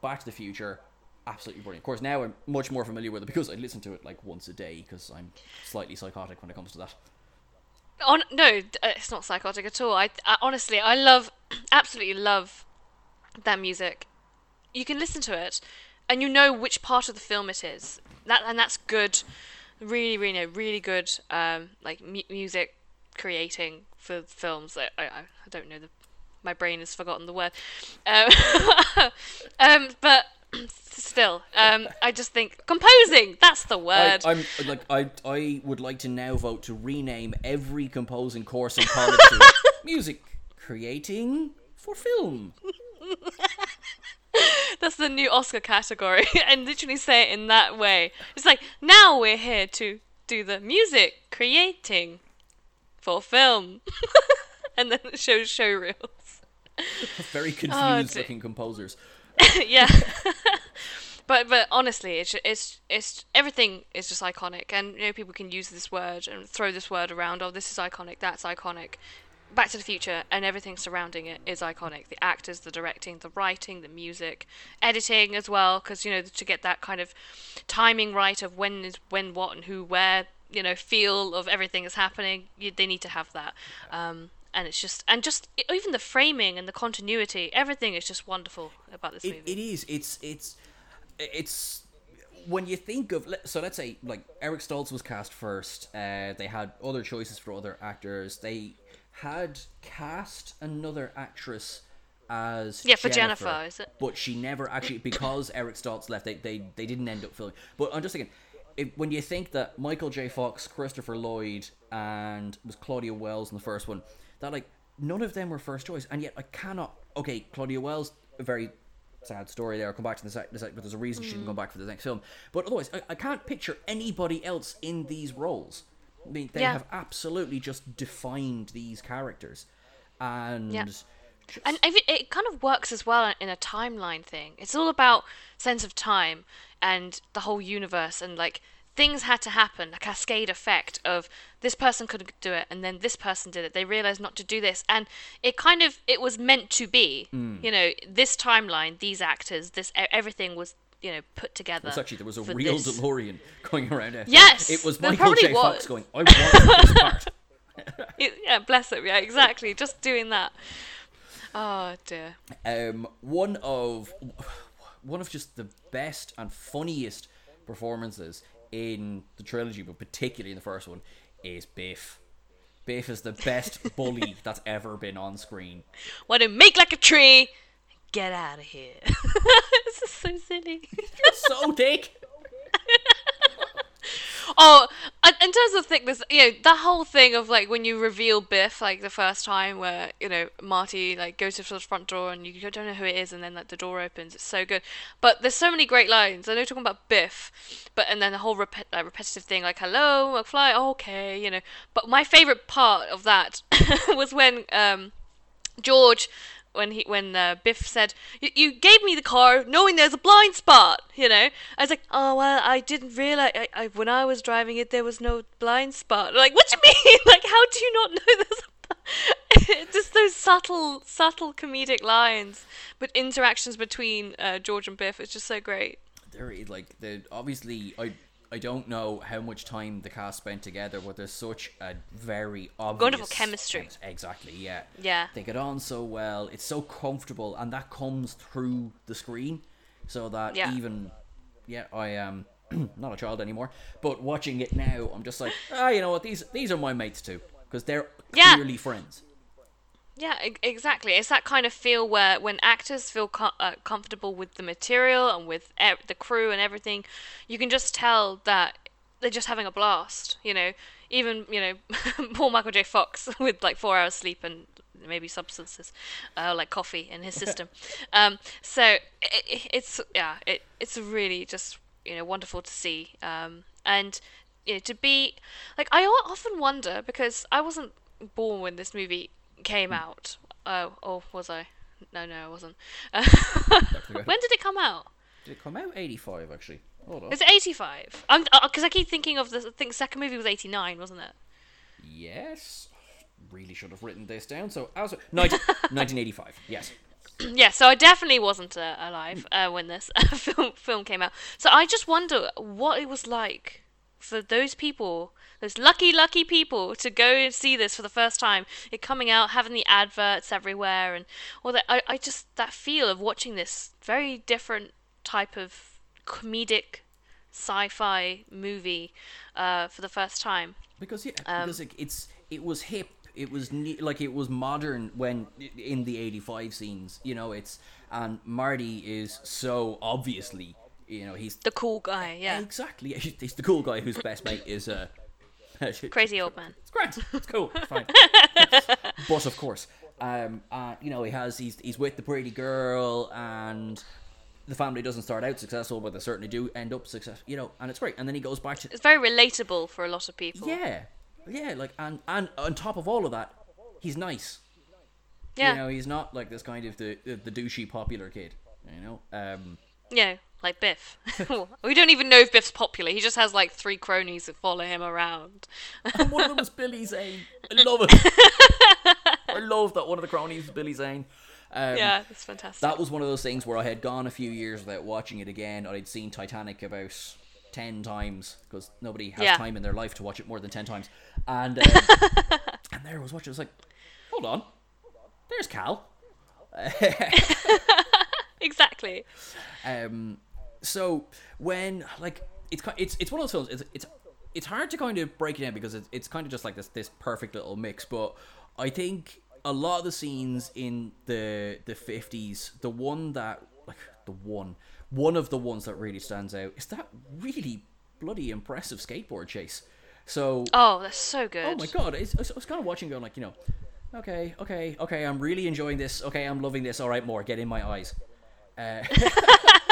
Back to the Future, absolutely brilliant. Of course, now I'm much more familiar with it because I listen to it like once a day because I'm slightly psychotic when it comes to that. On no, uh, it's not psychotic at all. I, I honestly, I love, absolutely love that music. You can listen to it, and you know which part of the film it is. That and that's good. Really, really, no, really good. Um, like mu- music creating for films. I, I, I don't know the. My brain has forgotten the word. Um, um, but still, um, I just think composing. That's the I, word. I'm like I I would like to now vote to rename every composing course in college to music creating for film. That's the new Oscar category, and literally say it in that way. It's like now we're here to do the music creating for film, and then it shows show reels. Very oh, confused dear. looking composers. yeah, but but honestly, it's it's it's everything is just iconic, and you know people can use this word and throw this word around. Oh, this is iconic. That's iconic. Back to the Future and everything surrounding it is iconic. The actors, the directing, the writing, the music, editing as well, because you know to get that kind of timing right of when is when what and who where you know feel of everything is happening. You, they need to have that. Um, and it's just and just even the framing and the continuity, everything is just wonderful about this It, movie. it is. It's it's it's when you think of so let's say like Eric Stoltz was cast first. Uh, they had other choices for other actors. They had cast another actress as Yeah, for Jennifer, is it? But she never actually because Eric Stoltz left. They they, they didn't end up filming. But I'm just thinking. If, when you think that Michael J. Fox, Christopher Lloyd, and was Claudia Wells in the first one, that like none of them were first choice, and yet I cannot. Okay, Claudia Wells, a very sad story there. I'll come back to the sec, the sec but there's a reason she didn't hmm. come back for the next film. But otherwise, I, I can't picture anybody else in these roles. I mean, they Yeah. have absolutely just defined these characters, and Yeah. just- And it kind of works as well in a timeline thing. It's all about sense of time and the whole universe and like things had to happen, a cascade effect of this person couldn't do it and then this person did it. They realized not to do this and it kind of it was meant to be. Mm. You know, this timeline, these actors, this everything was, you know, put together. It's actually there was a real this. DeLorean going around. After. Yes, it was Michael J. Fox going. I want this part. It- yeah, bless him. Yeah, exactly. Just doing that. Oh dear. Um, one of one of just the best and funniest performances in the trilogy, but particularly in the first one, is Biff. Biff is the best bully that's ever been on screen. Want to make like a tree? Get out of here. this is so silly. You're so dick. Oh, in terms of thickness, you know, that whole thing of like when you reveal Biff like the first time, where you know Marty like goes to the front door and you don't know who it is, and then like the door opens. It's so good. But there's so many great lines. I know you're talking about Biff, but and then the whole rep- uh, repetitive thing like "Hello, McFly," oh, okay, you know. But my favorite part of that was when um, George when he when uh, Biff said you gave me the car knowing there's a blind spot you know? I was like oh well I didn't realize I, I, when I was driving it there was no blind spot. Like what do you mean? Like how do you not know this just those subtle subtle comedic lines but interactions between uh, George and Biff is just so great. They're like the obviously I I don't know how much time the cast spent together, but there's such a very obvious Wonderful chemistry. chemis- Exactly, yeah. Yeah. They get on so well. It's so comfortable, and that comes through the screen, so that Yeah. even yeah, I am not a child anymore, but watching it now, I'm just like, ah, you know what? These these are my mates too, because they're Yeah. clearly friends. Yeah, exactly. It's that kind of feel where when actors feel co- uh, comfortable with the material and with e- the crew and everything, you can just tell that they're just having a blast. You know, even you know, poor Michael J. Fox with like four hours sleep and maybe substances uh, like coffee in his system. um, so i i it's yeah, it it's really just you know wonderful to see. Um, and you know, to be like I often wonder because I wasn't born when this movie came out. Oh, or was I? No, no, I wasn't. when did it come out? Did it come out 85 actually? Hold on. Is it 85? I'm because I keep thinking of the I think second movie was 89, wasn't it? Yes. Really should have written this down. So, as 19, 1985. Yes. yeah, so I definitely wasn't uh, alive uh, when this film film came out. So I just wonder what it was like for those people, those lucky, lucky people, to go and see this for the first time. It coming out, having the adverts everywhere, and all that. I, I just that feel of watching this very different type of comedic sci-fi movie uh, for the first time. Because yeah, Um, because it, it's it was hip. It was ne- like it was modern when in the '85 scenes. You know, it's and Marty is so obviously. You know, he's The cool guy, yeah, exactly he's the cool guy whose best mate is uh, crazy old man. It's great. It's cool. It's fine. but of course, um, uh, you know, he has he's he's with the pretty girl, and the family doesn't start out successful, but they certainly do end up success. You know, and it's great. And then he goes back to It's very relatable for a lot of people. yeah, yeah, like and and on top of all of that, he's nice. yeah. You know, he's not like this kind of the the, the douchey popular kid. You know, um, Yeah, like Biff. we don't even know if Biff's popular. He just has like three cronies that follow him around. and one of them was Billy Zane. I love it. I love that one of the cronies was Billy Zane. Um, yeah, that's fantastic. That was one of those things where I had gone a few years without watching it again. I'd seen Titanic about ten times because nobody has Yeah. time in their life to watch it more than ten times. And um, and there I was watching. I was like, hold on, there's Cal. exactly. Um, so when like it's it's it's one of those films. It's it's it's hard to kind of break it down because it's it's kind of just like this this perfect little mix. But I think a lot of the scenes in the the fifties, the one that like the one one of the ones that really stands out is that really bloody impressive skateboard chase. So Oh, that's so good. Oh my god! It's, I was- kind of watching, going like, you know, okay, okay, okay. I'm really enjoying this. Okay, I'm loving this. All right, more. Get in my eyes. Uh,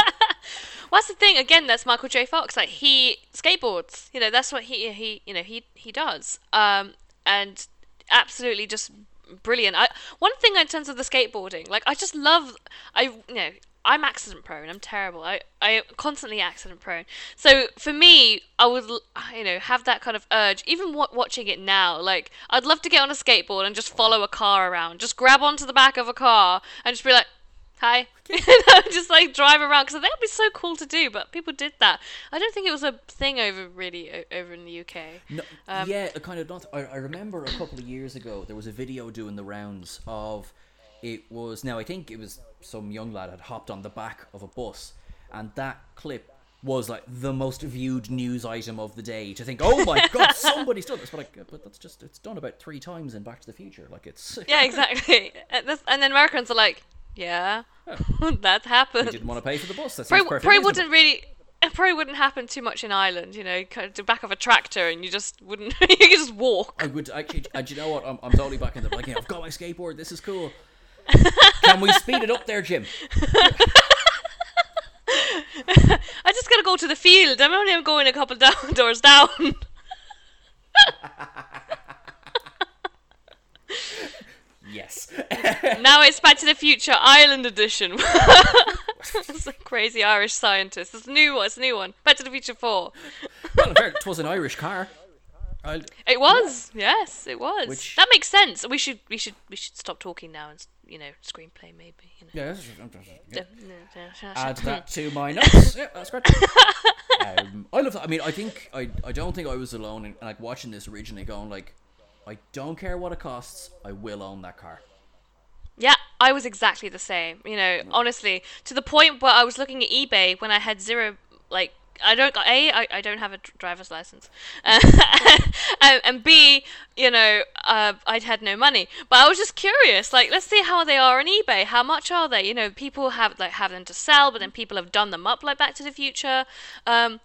Well, that's the thing. Again, that's Michael J. Fox. Like he skateboards. You know, that's what he he you know he he does. Um, and absolutely just brilliant. I one thing in terms of the skateboarding, like I just love. I you know. I'm accident prone. I'm terrible. I I constantly accident prone. So for me, I would you know have that kind of urge. Even wa- watching it now, like I'd love to get on a skateboard and just follow a car around. Just grab onto the back of a car and just be like, hi. Just like drive around because that would be so cool to do but people did that. I don't think it was a thing over really o- over in the uk No, um, yeah, a kind of not. I, I remember a couple of years ago there was a video doing the rounds of it was now I think it was some young lad had hopped on the back of a bus and that clip was like the most viewed news item of the day to think oh my god somebody's done this. But like but that's just it's done about three times in Back to the Future. Like it's yeah exactly. And, this, and then americans are like yeah that he happened didn't want to pay for the bus that probably, probably wouldn't really it probably wouldn't happen too much in Ireland. You know, kind of the back of a tractor, and you just wouldn't. you could just walk. I would actually. And you know what? I'm, I'm totally back in the like. Yeah, I've got my skateboard. This is cool. Can we speed it up there, Jim? I just gotta go to the field. I'm only going a couple down doors down. Yes. now it's Back to the Future Ireland edition. it's a crazy Irish scientist. It's a new one. It's a new one. Back to the Future Four. well, fairness, it was an Irish car. I'll, It was. Yes, it was. Which- That makes sense. We should. We should. We should stop talking now and you know screenplay maybe. You know. yeah, that's- I'm yeah. Yeah. add that to my notes. Yeah, that's great. um, I love that. I mean, I think I I don't think I was alone in like watching this originally, going like, I don't care what it costs, I will own that car. Yeah, I was exactly the same. You know, honestly, to the point where I was looking at eBay when I had zero, like, I don't, A, I, I don't have a driver's license. and, and B, you know, uh, I'd had no money. But I was just curious, like, let's see how they are on eBay. How much are they? You know, people have, like, have them to sell, but then people have done them up, like Back to the Future. Um,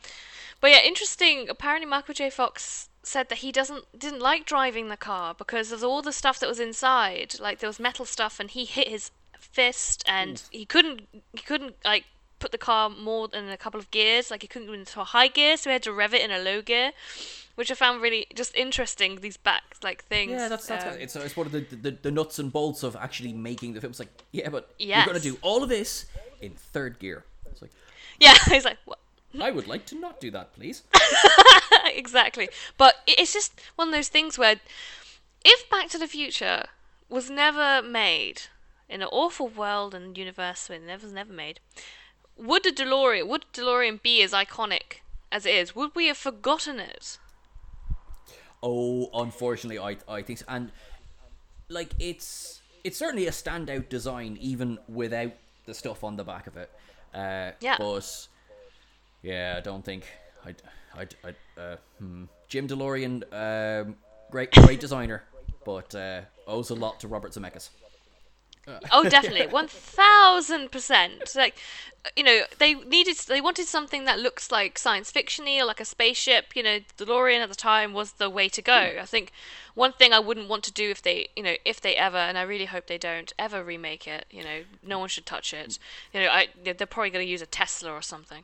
but yeah, interesting. Apparently, Michael J. Fox said that he doesn't didn't like driving the car because of all the stuff that was inside. Like there was metal stuff, and he hit his fist, and he couldn't he couldn't like put the car more than a couple of gears. Like he couldn't go into a high gear, so he had to rev it in a low gear, which I found really just interesting. These back like things. Yeah, that's that's um, it's it's one of the, the the nuts and bolts of actually making the film. It's like, yeah, but you're Yes. gonna do all of this in third gear. It's like, yeah. He's like, what? I would like to not do that, please. exactly. But it's just one of those things where if Back to the Future was never made in an awful world and universe where it never was never made, would the DeLorean would DeLorean be as iconic as it is? Would we have forgotten it? Oh, unfortunately, I I think so. and like it's it's certainly a standout design even without the stuff on the back of it. Uh, Yeah. But yeah, I don't think I I I uh, hmm. Jim DeLorean, um, great great designer, but uh, owes a lot to Robert Zemeckis. Oh, definitely, one thousand percent. Like, you know, they needed, they wanted something that looks like science fictiony or like a spaceship. You know, DeLorean at the time was the way to go. I think one thing I wouldn't want to do if they, you know, if they ever, and I really hope they don't ever remake it. You know, no one should touch it. You know, I they're probably going to use a Tesla or something.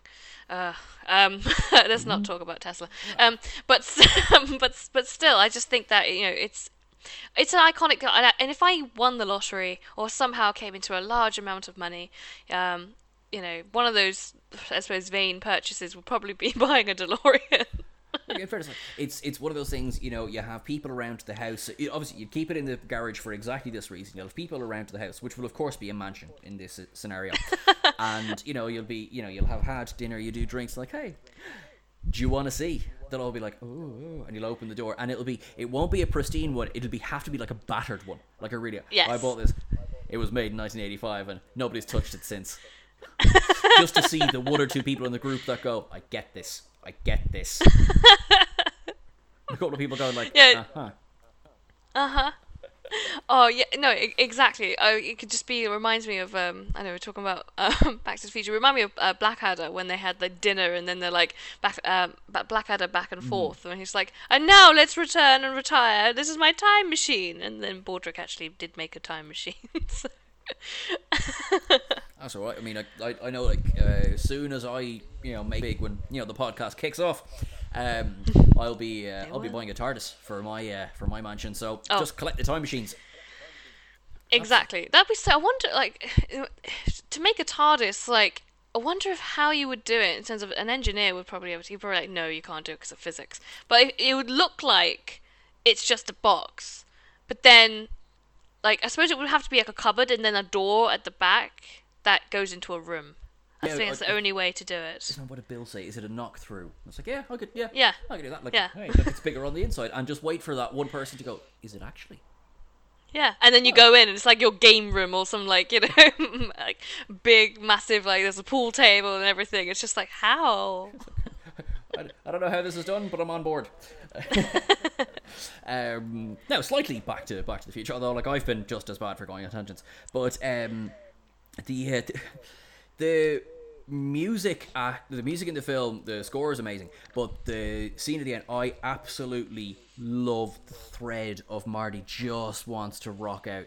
Uh, um, let's not talk about Tesla. Um, but but but still, I just think that you know it's it's an iconic and I- and if i won the lottery or somehow came into a large amount of money um you know one of those i suppose vain purchases would probably be buying a delorean in fairness, it's it's one of those things. You know, you have people around the house. You, obviously, you keep it in the garage for exactly this reason. You'll have people around the house, which will of course be a mansion in this uh, scenario. and you know, you'll be, you know, you'll have had dinner. You do drinks. Like, hey, do you want to see? They'll all be like, oh, and you'll open the door, and it'll be, it won't be a pristine one. It'll be have to be like a battered one, like a really. Yes. I bought this. It was made in 1985, and nobody's touched it since. Just to see the one or two people in the group that go, I get this. I get this. a couple of people going like, Yeah. uh-huh. Oh yeah no e- exactly. Oh it could just be it reminds me of um i know we're talking about um, back to the future. Remind me of uh, blackadder when they had the dinner and then they're like back um blackadder back and forth and he's like and now let's return and retire. This is my time machine. And then Baldrick actually did make a time machine so. That's all right. I mean, I, I, I know, like, uh, as soon as I, you know, make big when you know the podcast kicks off, um, I'll be uh, I'll be buying a TARDIS for my uh, for my mansion. So Oh. just collect the time machines. Exactly. That'd be so. I wonder, like, to make a TARDIS, like, I wonder if how you would do it in terms of an engineer would probably have to. He'd probably like, no, you can't do it because of physics. But it, it would look like it's just a box. But then, like, I suppose it would have to be like a cupboard and then a door at the back that goes into a room. I think it's I- the only way to do it. Isn't what did Bill say? Is it a knock through? It's like, yeah, I could, yeah, Yeah. I could do that. Like, Yeah. hey, look, it's bigger on the inside, and just wait for that one person to go. Is it actually? Yeah, and then you go in and it's like your game room or some like you know like big massive like there's a pool table and everything. It's just like how I, I don't know how this is done, but I'm on board. um, now, slightly back to Back to the Future, although like I've been just as bad for going on tangents. But um, the uh, the music, uh, the music in the film, the score is amazing, but the scene at the end, I absolutely love the thread of Marty just wants to rock out,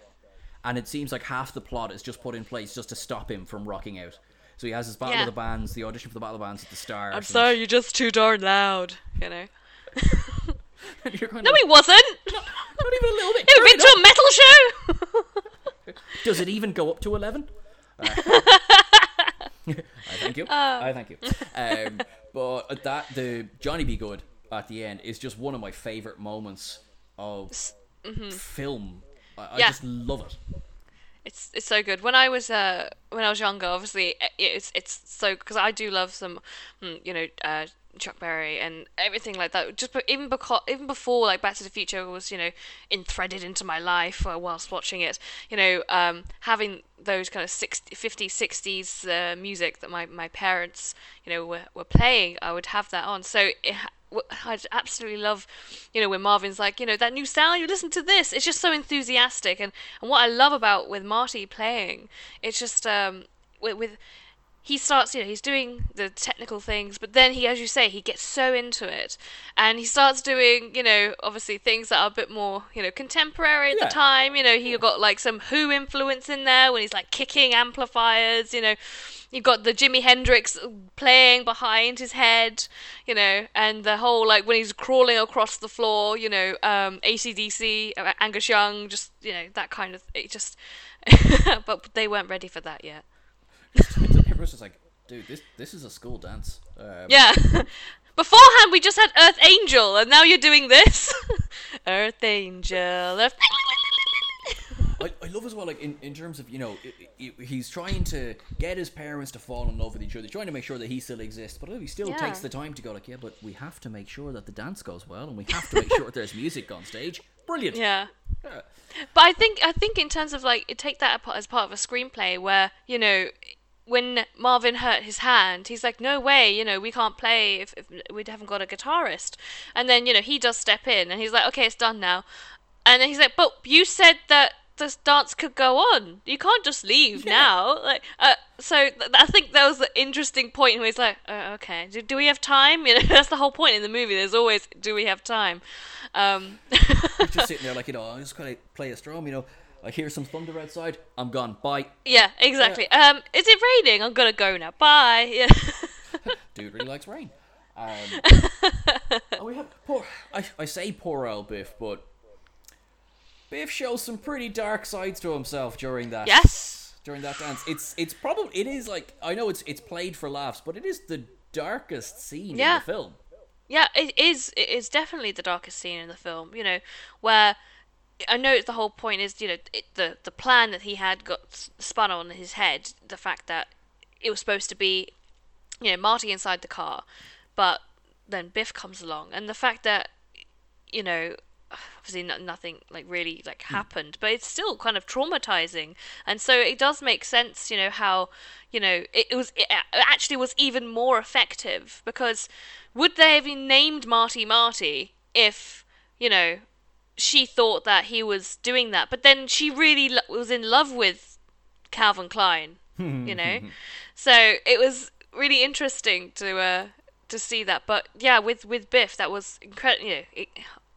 and it seems like half the plot is just put in place just to stop him from rocking out. So he has his battle Yeah. of the bands, the audition for the battle of the bands at the start. I'm sorry, you're just too darn loud. You know. No, he wasn't. not even a little bit. You've been to a metal show. Does it even go up to eleven? Uh, I thank you. I thank you. Um, but that the Johnny B. Goode at the end is just one of my favorite moments of film. I, I just love it. It's it's so good. When I was uh when I was younger, obviously it's it's so because I do love some, mm, you know, uh, Chuck Berry and everything like that. Just even because even before like Back to the Future was you know enthreaded into my life uh, whilst watching it. You know, um, having those kind of 60, 50s, 60s uh, music that my, my parents you know were, were playing, I would have that on. So it, I absolutely love, you know, when Marvin's like, you know, that new sound, you listen to this. It's just so enthusiastic. And, and what I love about with Marty playing, it's just, um, with, with, he starts, you know, he's doing the technical things, but then he, as you say, he gets so into it. And he starts doing, you know, obviously things that are a bit more, you know, contemporary at Yeah. the time. You know, he got like some Who influence in there when he's like kicking amplifiers, you know. You've got the Jimi Hendrix playing behind his head, you know, and the whole like when he's crawling across the floor, you know, um, ACDC, uh, Angus Young, just you know that kind of it just. but they weren't ready for that yet. Everyone's just like, dude, this this is a school dance. Um, Yeah. Beforehand, we just had Earth Angel, and now you're doing this. Earth Angel. Earth... I, I love as well, like in, in terms of you know, i i he's trying to get his parents to fall in love with each other, trying to make sure that he still exists, but he still Yeah. takes the time to go like, yeah, but we have to make sure that the dance goes well, and we have to make sure there's music on stage. Brilliant. Yeah. Yeah. But I think I think in terms of like take that as part of a screenplay where you know when Marvin hurt his hand, he's like, "No way, you know, we can't play if, if we haven't got a guitarist." And then you know he does step in, and he's like, "Okay, it's done now." And then he's like, "But you said that this dance could go on. You can't just leave now." Like, uh, so th- I think that was the interesting point where he's like, uh, "Okay, do, do we have time?" You know, that's the whole point in the movie. There's always, "Do we have time?" Um, just sitting there like, you know, I'm just gonna play a strum, you know. I hear some thunder outside. I'm gone. Bye. Yeah, exactly. Um, is it raining? I'm gonna go now. Bye. Yeah. Dude really likes rain. Um, and we have poor. I, I say poor old Biff, but Biff shows some pretty dark sides to himself during that. yes. During that dance, it's it's probably it is like I know it's it's played for laughs, but it is the darkest scene Yeah. in the film. Yeah, it is. It is definitely the darkest scene in the film. You know, where I know the whole point is, you know, it, the the plan that he had got spun on his head. The fact that it was supposed to be, you know, Marty inside the car, but then Biff comes along, and the fact that, you know, obviously no, nothing like really like hmm. happened, but it's still kind of traumatizing, and so it does make sense, you know, how, you know, it, it was it actually was even more effective because would they have been named Marty Marty if, you know, she thought that he was doing that, but then she really lo- was in love with Calvin Klein, you know. so it was really interesting to uh, to see that. But yeah, with with Biff, that was incredible. You know, it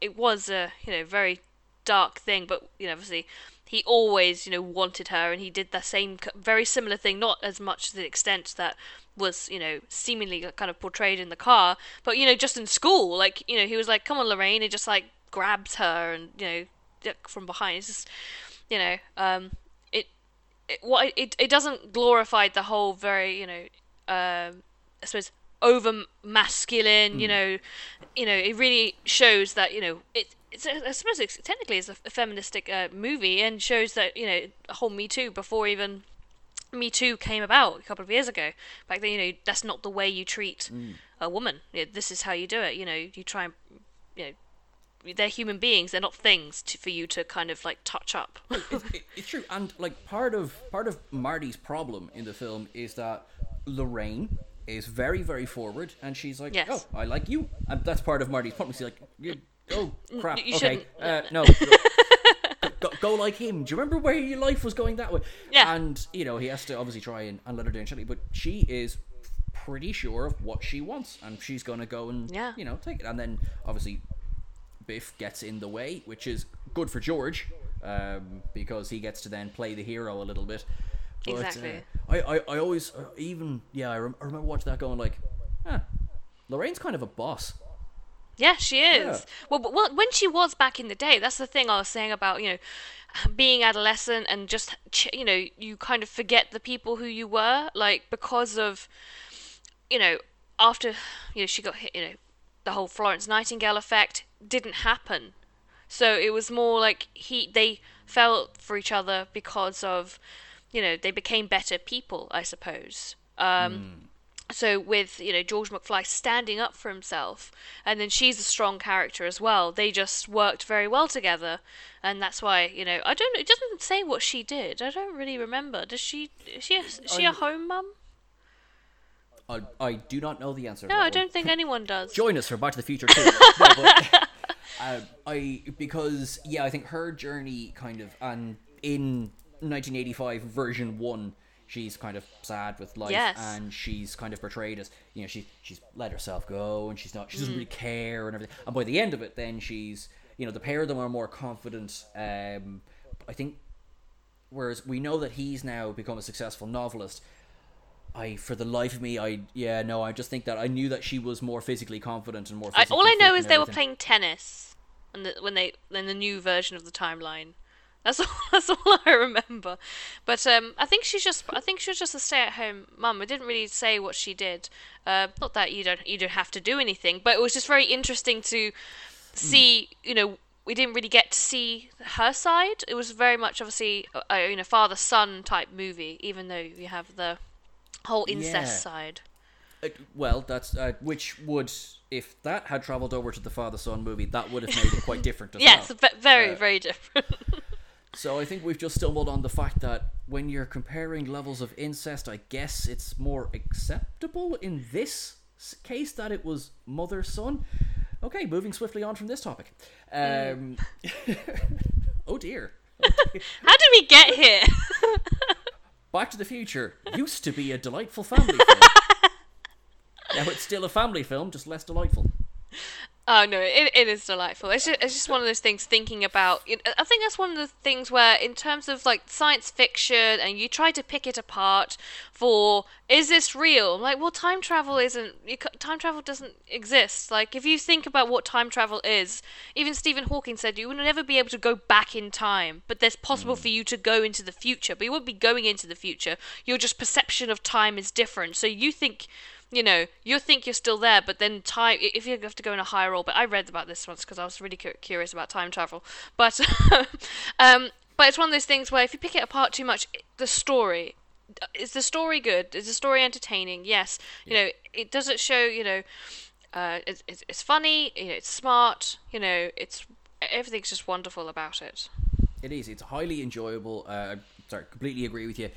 it was a you know very dark thing, but you know obviously he always you know wanted her, and he did the same very similar thing, not as much to the extent that was you know seemingly kind of portrayed in the car, but you know just in school, like you know he was like, "Come on, Lorraine," and just like grabs her and you know from behind. It's just you know um it it what it it doesn't glorify the whole very you know um I suppose over masculine you know you know it really shows that you know it it's I suppose it's, technically it's a, a feministic uh, movie and shows that you know a whole Me Too before even Me Too came about a couple of years ago. Back then, you know, that's not the way you treat a woman. Yeah, this is how you do it. You know, you try and, you know, they're human beings. They're not things to, for you to kind of like touch up. it, it, it's true, and like part of part of Marty's problem in the film is that Lorraine is very very forward, and she's like, Yes. "Oh, I like you," and that's part of Marty's problem. She's like, you, "Oh crap, you okay, uh, no." Go, go like him. Do you remember where your life was going that way? Yeah. And you know he has to obviously try and, and let her down gently, but she is pretty sure of what she wants, and she's gonna go and Yeah. you know take it. And then obviously Biff gets in the way, which is good for George um, because he gets to then play the hero a little bit. But, Exactly. Uh, I, I I always uh, even yeah I, rem- I remember watching that going like, huh, Lorraine's kind of a boss. Yeah, she is. Yeah. Well, well, when she was back in the day, that's the thing I was saying about you know being adolescent and just you know you kind of forget the people who you were like because of you know after you know she got hit you know the whole Florence Nightingale effect didn't happen. So it was more like he they felt for each other because of you know they became better people, I suppose. Um, so with you know George McFly standing up for himself, and then she's a strong character as well. They just worked very well together, and that's why you know I don't. It doesn't say what she did. I don't really remember. Does she? Is she? A, is she a I- home mum? I, I do not know the answer. No, I don't think anyone does. join us for Back to the Future too. no, but, uh, I because yeah, I think her journey kind of and in 1985 version one, she's kind of sad with life, Yes. and she's kind of portrayed as you know she she's let herself go and she's not she doesn't Mm. really care and everything. And by the end of it, then she's you know the pair of them are more confident. Um, I think whereas we know that he's now become a successful novelist. I, for the life of me, I yeah no, I just think that I knew that she was more physically confident and more. I, all I know is they were playing tennis, and the, when they in the new version of the timeline. That's all. That's all I remember. But um, I think she's just. I think she was just a stay-at-home mum. It didn't really say what she did. Uh, not that you don't. You don't have to do anything. But it was just very interesting to see. You know, we didn't really get to see her side. It was very much obviously a, a you know father-son type movie. Even though you have the whole incest Yeah. side. Uh, well, that's uh, which would if that had traveled over to the father son movie, that would have made it quite different Yes, well. ve- very Uh, very different. So I think we've just stumbled on the fact that when you're comparing levels of incest, I guess it's more acceptable in this case that it was mother son. Okay, moving swiftly on from this topic. Um, oh dear. How did we get here? Back to the Future used to be a delightful family film. now it's still a family film, just less delightful. Oh no, it, it is delightful. It's just, it's just one of those things thinking about. I think that's one of the things where, in terms of like science fiction, and you try to pick it apart for is this real? Like, well, time travel isn't. You, time travel doesn't exist. Like, if you think about what time travel is, even Stephen Hawking said you would never be able to go back in time, but there's possible mm. for you to go into the future. But you won't be going into the future. Your just perception of time is different. So you think you know, you think you're still there, but then time, if you have to go in a higher orbit, I read about this once because I was really cu- curious about time travel. But, um, but it's one of those things where if you pick it apart too much, the story, is the story good? Is the story entertaining? Yes. You know, it doesn't show, you know, uh, it's, it's, it's funny, you know, it's smart, you know, it's, everything's just wonderful about it. It is. It's highly enjoyable. Uh, sorry, completely agree with you.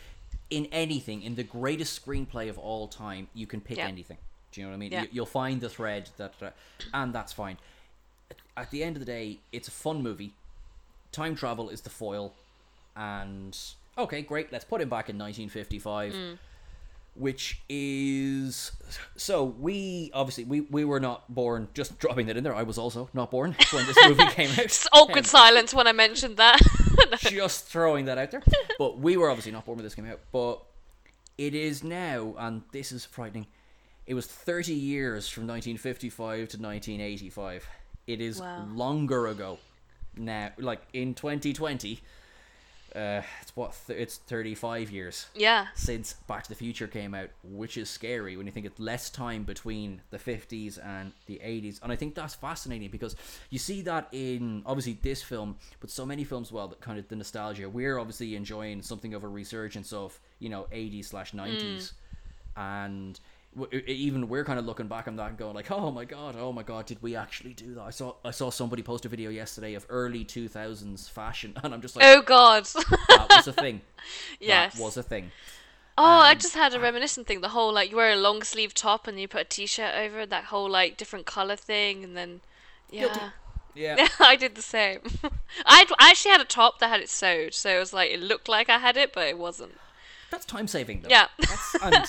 In anything, in the greatest screenplay of all time, you can pick Yeah. anything. Do you know what I mean? Yeah. You, you'll find the thread that, uh, and that's fine. At the end of the day, it's a fun movie. Time travel is the foil, and okay, great. Let's put him back in 1955. Which is so we obviously we, we were not born just dropping that in there. I was also not born when this movie came out. Awkward Um, silence when I mentioned that. just throwing that out there. But we were obviously not born when this came out. But it is now, and this is frightening. It was 30 years from 1955 to 1985. It is Wow. longer ago now. Like in 2020, uh, it's what? Th- it's 35 years yeah. since Back to the Future came out, which is scary when you think it's less time between the 50s and the 80s. And I think that's fascinating because you see that in obviously this film, but so many films, well, that kind of the nostalgia. We're obviously enjoying something of a resurgence of, you know, 80s slash 90s. And w- e- even we're kind of looking back on that and going like, oh my god, oh my god, did we actually do that? I saw I saw somebody post a video yesterday of early 2000s fashion, and I'm just like, Oh God. that was a thing. yes. That was a thing. Oh, I Um, just had a reminiscent thing. The whole like you wear a long sleeve top and you put a t-shirt over it, that whole like different color thing, and then Guilty. yeah, Yeah. I did the same. I I actually had a top that had it sewed, so it was like it looked like I had it, but it wasn't. That's time saving, though. Yeah. That's, and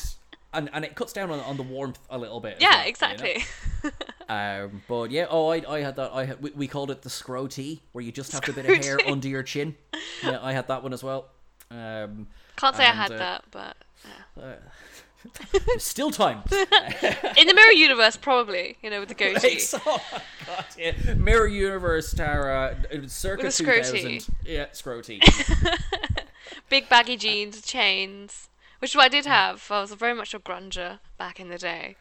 and and it cuts down on, on the warmth a little bit. Yeah, well, you know? exactly. Um, but yeah, oh, I, I had that. I had, we, we called it the scroty, where you just have a bit of hair under your chin. Yeah, I had that one as well. Um, Can't say I had uh, that, but yeah. there's still time. in the mirror universe, probably. You know, with the goatee. It's- oh my god, yeah. Mirror Universe Tara, uh, circa With 2000. Yeah, scroty. Big baggy jeans, chains. Which I did have. I was very much a grunger back in the day.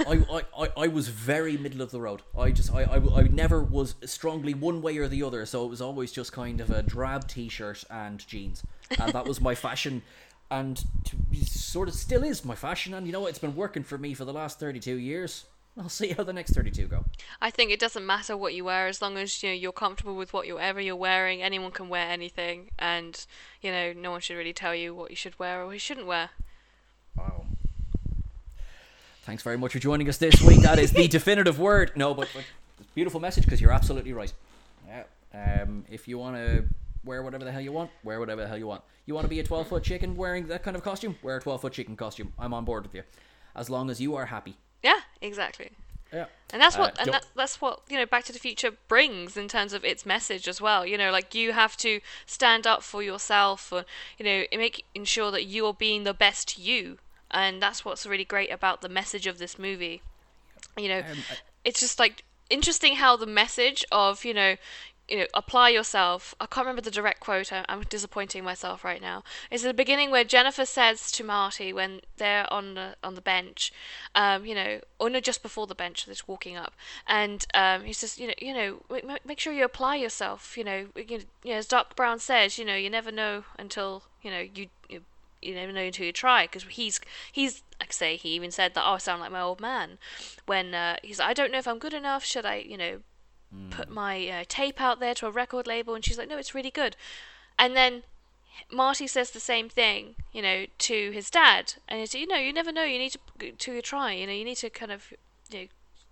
I, I, I, I was very middle of the road. I just I, I, I never was strongly one way or the other, so it was always just kind of a drab t-shirt and jeans, and that was my fashion, and to, sort of still is my fashion. And you know what? It's been working for me for the last thirty-two years. I'll see how the next thirty-two go. I think it doesn't matter what you wear as long as you know you're comfortable with what whatever you're wearing. Anyone can wear anything, and you know no one should really tell you what you should wear or what you shouldn't wear. Wow. Thanks very much for joining us this week. That is the definitive word. No, but, but beautiful message because you're absolutely right. Yeah. Um, if you want to wear whatever the hell you want, wear whatever the hell you want. You want to be a 12 foot chicken wearing that kind of costume? Wear a 12 foot chicken costume. I'm on board with you. As long as you are happy. Yeah, exactly. Yeah. And that's Uh, what and that, that's what you know Back to the Future brings in terms of its message as well. You know, like you have to stand up for yourself, or you know, make ensure that you are being the best you. And that's what's really great about the message of this movie. You know, Um, I- it's just like interesting how the message of you know you know apply yourself. I can't remember the direct quote. I'm disappointing myself right now. Is at the beginning where jennifer says to marty when they're on the on the bench um you know or no just before the bench they're just walking up. And um he says you know you know ma- ma- make sure you apply yourself you know you know, you know as doc brown says you know you never know until you know you, you you never know until you try because he's he's like I say he even said that oh I sound like my old man. When uh, he's I don't know if I'm good enough. Should I you know put my uh, tape out there to a record label and she's like no it's really good. And then Marty says the same thing you know to his dad and he's you know you never know you need to to try you know you need to kind of you know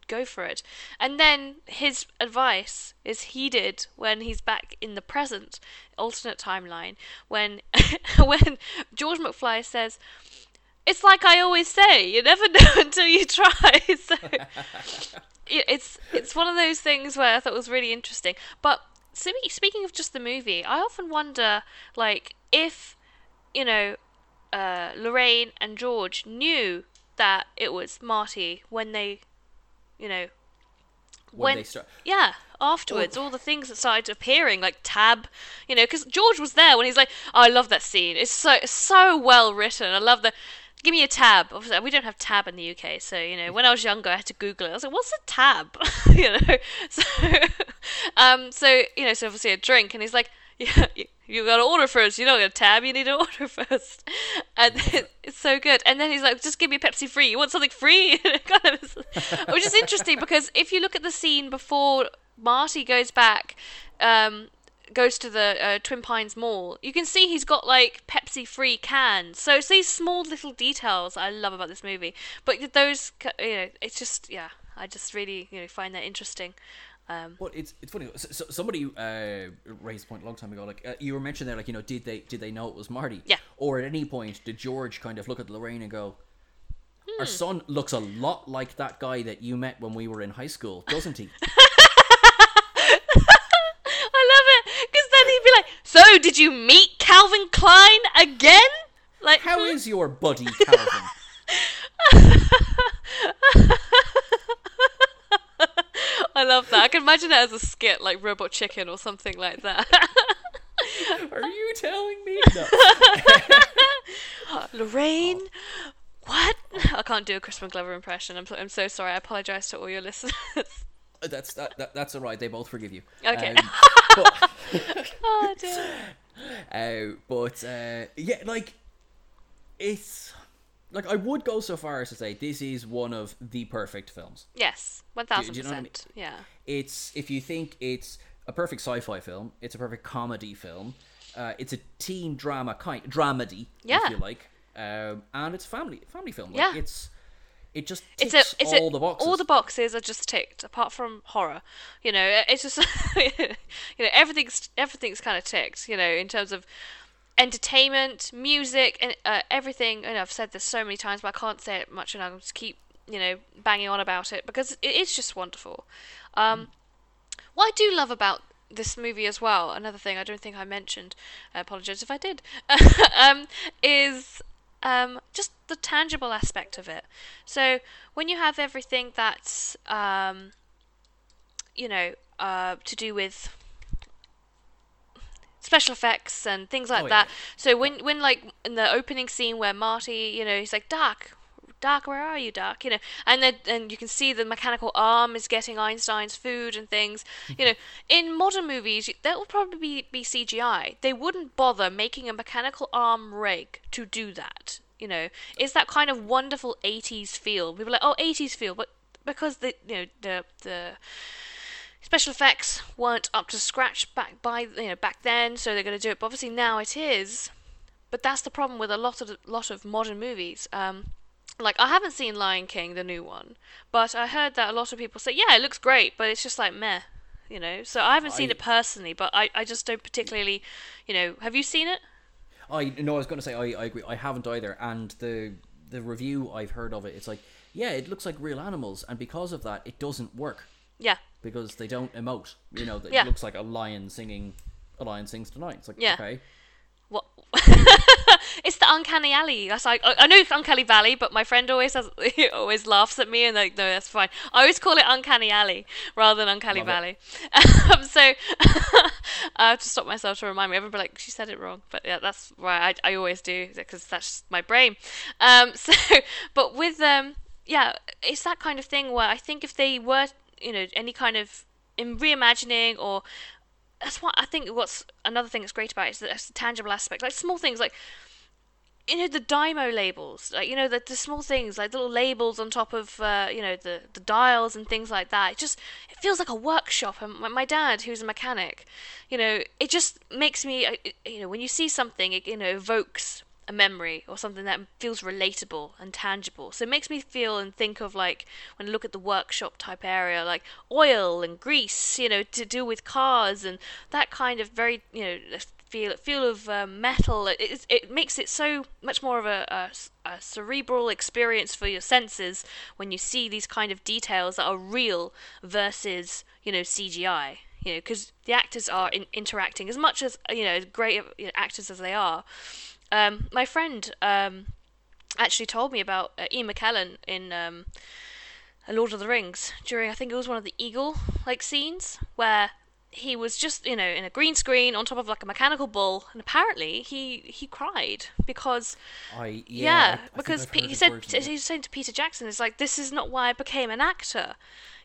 go for it. And then his advice is heeded when he's back in the present alternate timeline when when George McFly says it's like I always say, you never know until you try. So it's it's one of those things where I thought was really interesting. But speaking of just the movie, I often wonder, like, if you know, uh, Lorraine and George knew that it was Marty when they, you know, when, they start. yeah, afterwards, all the things that started appearing, like Tab, you know, because George was there when he's like, oh, I love that scene. It's so it's so well written. I love the. Give me a tab. Obviously, we don't have tab in the UK, so you know, when I was younger, I had to Google it. I was like, "What's a tab?" you know, so, um, so you know, so obviously a drink, and he's like, "Yeah, you, you got to order first. You don't get a tab. You need to order first. And it, it's so good. And then he's like, "Just give me Pepsi free. You want something free?" kind of, which is interesting because if you look at the scene before Marty goes back, um, goes to the uh, Twin Pines Mall, you can see he's got like Pepsi free cans. So it's these small little details I love about this movie. But those, you know, it's just yeah, I just really you know find that interesting. Um, But it's it's funny. So, so somebody uh, raised a point a long time ago. Like uh, you were mentioning there, like you know, did they did they know it was Marty? Yeah. Or at any point did George kind of look at Lorraine and go, Hmm. "Our son looks a lot like that guy that you met when we were in high school, doesn't he?" I love it because then he'd be like, "So did you meet Calvin Klein again?" Like How hmm? is your buddy Calvin? I love that. I can imagine it as a skit like Robot Chicken or something like that. Are you telling me? No. Lorraine, what? I can't do a Crispin Glover impression. I'm so, I'm so sorry. I apologize to all your listeners. That's that, that that's all right. They both forgive you. Okay. Um, but, oh dear. uh, but uh, yeah, like it's like I would go so far as to say this is one of the perfect films. Yes, one thousand do you know what I mean? percent. Yeah. It's if you think it's a perfect sci-fi film, it's a perfect comedy film. Uh, it's a teen drama kind dramedy, Yeah. if you like, um, and it's family family film. Like, Yeah. it's it just It's ticks a, it's all a, the boxes. All the boxes are just ticked, apart from horror. You know, it's just you know everything's everything's kind of ticked. You know, in terms of entertainment, music, and uh, everything. And I've said this so many times, but I can't say it much, and I'll just keep you know banging on about it because it is just wonderful. Um, what I do love about this movie as well, another thing I don't think I mentioned, I apologize if I did, um, is um, just the tangible aspect of it. So when you have everything that's, um, you know, uh, to do with special effects and things like Oh, yeah. that. So when when like in the opening scene where Marty, you know, he's like Doc, Doc, where are you, Doc? You know, and then and you can see the mechanical arm is getting Einstein's food and things. You know, in modern movies that will probably be, be CGI. They wouldn't bother making a mechanical arm rig to do that. You know, it's that kind of wonderful 80s feel. People are like, oh, 80s feel, but because the you know the the special effects weren't up to scratch back by you know back then, so they're going to do it. But obviously now it is. But that's the problem with a lot of lot of modern movies. Um, like I haven't seen Lion King, the new one, but I heard that a lot of people say, yeah, it looks great, but it's just like meh, you know. So I haven't seen it personally, but I, I just don't particularly, you know. Have you seen it? I no, I was going to say I, I agree. I haven't either, and the the review I've heard of it, it's like yeah, it looks like real animals, and because of that, it doesn't work Yeah, because they don't emote. You know, it Yeah. looks like a lion singing. A lion sings tonight. It's like Yeah. okay, what? it's the uncanny alley. That's like I I know uncanny valley, but my friend always has he always laughs at me and like no, that's fine. I always call it uncanny alley rather than uncanny Love valley. um, so I have to stop myself to remind me. Everybody like she said it wrong, but yeah, that's why I, I always do because that's my brain. Um, so but with um yeah, it's that kind of thing where I think if they were you know any kind of in reimagining or that's what I think. What's another thing that's great about it is the, it's the tangible aspect, like small things, like you know the Dymo labels, like you know the, the small things, like little labels on top of uh, you know the the dials and things like that. It just it feels like a workshop. And my, my dad, who's a mechanic, you know, it just makes me, uh, you know, when you see something, it you know evokes a memory or something that feels relatable and tangible. So it makes me feel and think of like when I look at the workshop type area, like oil and grease, you know, to do with cars and that kind of very, you know, feel feel of um, metal. It, it it makes it so much more of a a cerebral experience for your senses when you see these kind of details that are real versus you know CGI. You know, because the actors are in, interacting as much as you know, great you know, actors as they are. Um, my friend um, actually told me about uh, Ian McKellen in um, Lord of the Rings during I think it was one of the eagle like scenes where he was just you know in a green screen on top of like a mechanical bull and apparently he he cried because I yeah, yeah, I- I because heard he said version of he was saying to Peter Jackson, "It's like this is not why I became an actor."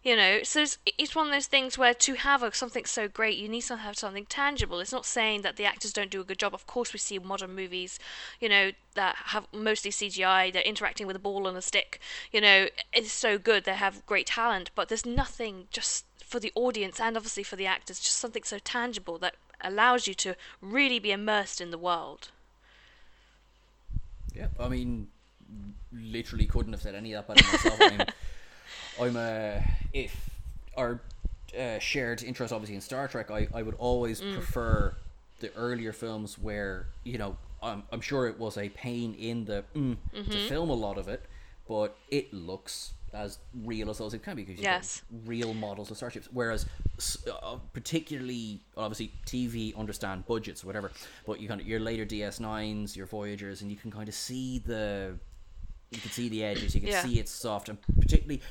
You know, so it's, it's one of those things where to have a, something so great, you need to have something tangible. It's not saying that the actors don't do a good job. Of course, we see modern movies, you know, that have mostly CGI. They're interacting with a ball and a stick. You know, it's so good. They have great talent, but there's nothing just for the audience and obviously for the actors, just something so tangible that allows you to really be immersed in the world. Yeah, I mean, literally couldn't have said any of that better myself. I'm, I'm a if our uh, shared interest obviously in Star Trek, I, I would always Mm. prefer the earlier films where you know I'm I'm sure it was a pain in the mm, Mm-hmm. to film a lot of it, but it looks as real as those it can be because got Yes. real models of starships. Whereas, uh, particularly, obviously, TV understand budgets or whatever, but you kind of your later DS9s, your Voyagers, and you can kind of see the, you can see the edges, you can Yeah. see it's soft, and particularly,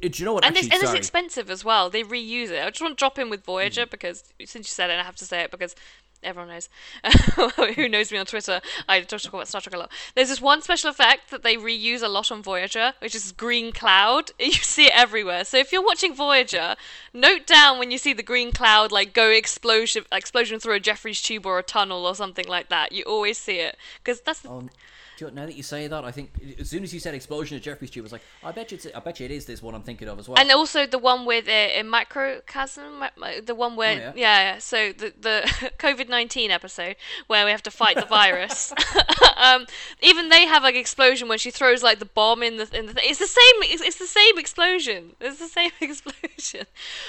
do you know what? and actually, it's, and it's expensive as well. They reuse it. I just want to drop in with Mm. Voyager because since you said it, I have to say it because everyone knows. Who knows me on Twitter? I talk talk about Star Trek a lot. There's this one special effect that they reuse a lot on Voyager, which is green cloud. You see it everywhere. So if you're watching Voyager, note down when you see the green cloud like go explosion explosion through a Jefferies tube or a tunnel or something like that. You always see it because that's Oh, do you know, now that you say that, I think as soon as you said explosion at Jefferies tube, I was like, I bet you, it's, I bet you it is this one I'm thinking of as well. And also the one with a, a microcosm, mi- mi- the one where Oh, yeah. yeah. yeah, So the the COVID nineteen episode where we have to fight the virus. um, even they have like explosion when she throws like the bomb in the in the. Th- it's the same. It's, it's the same explosion. It's the same explosion.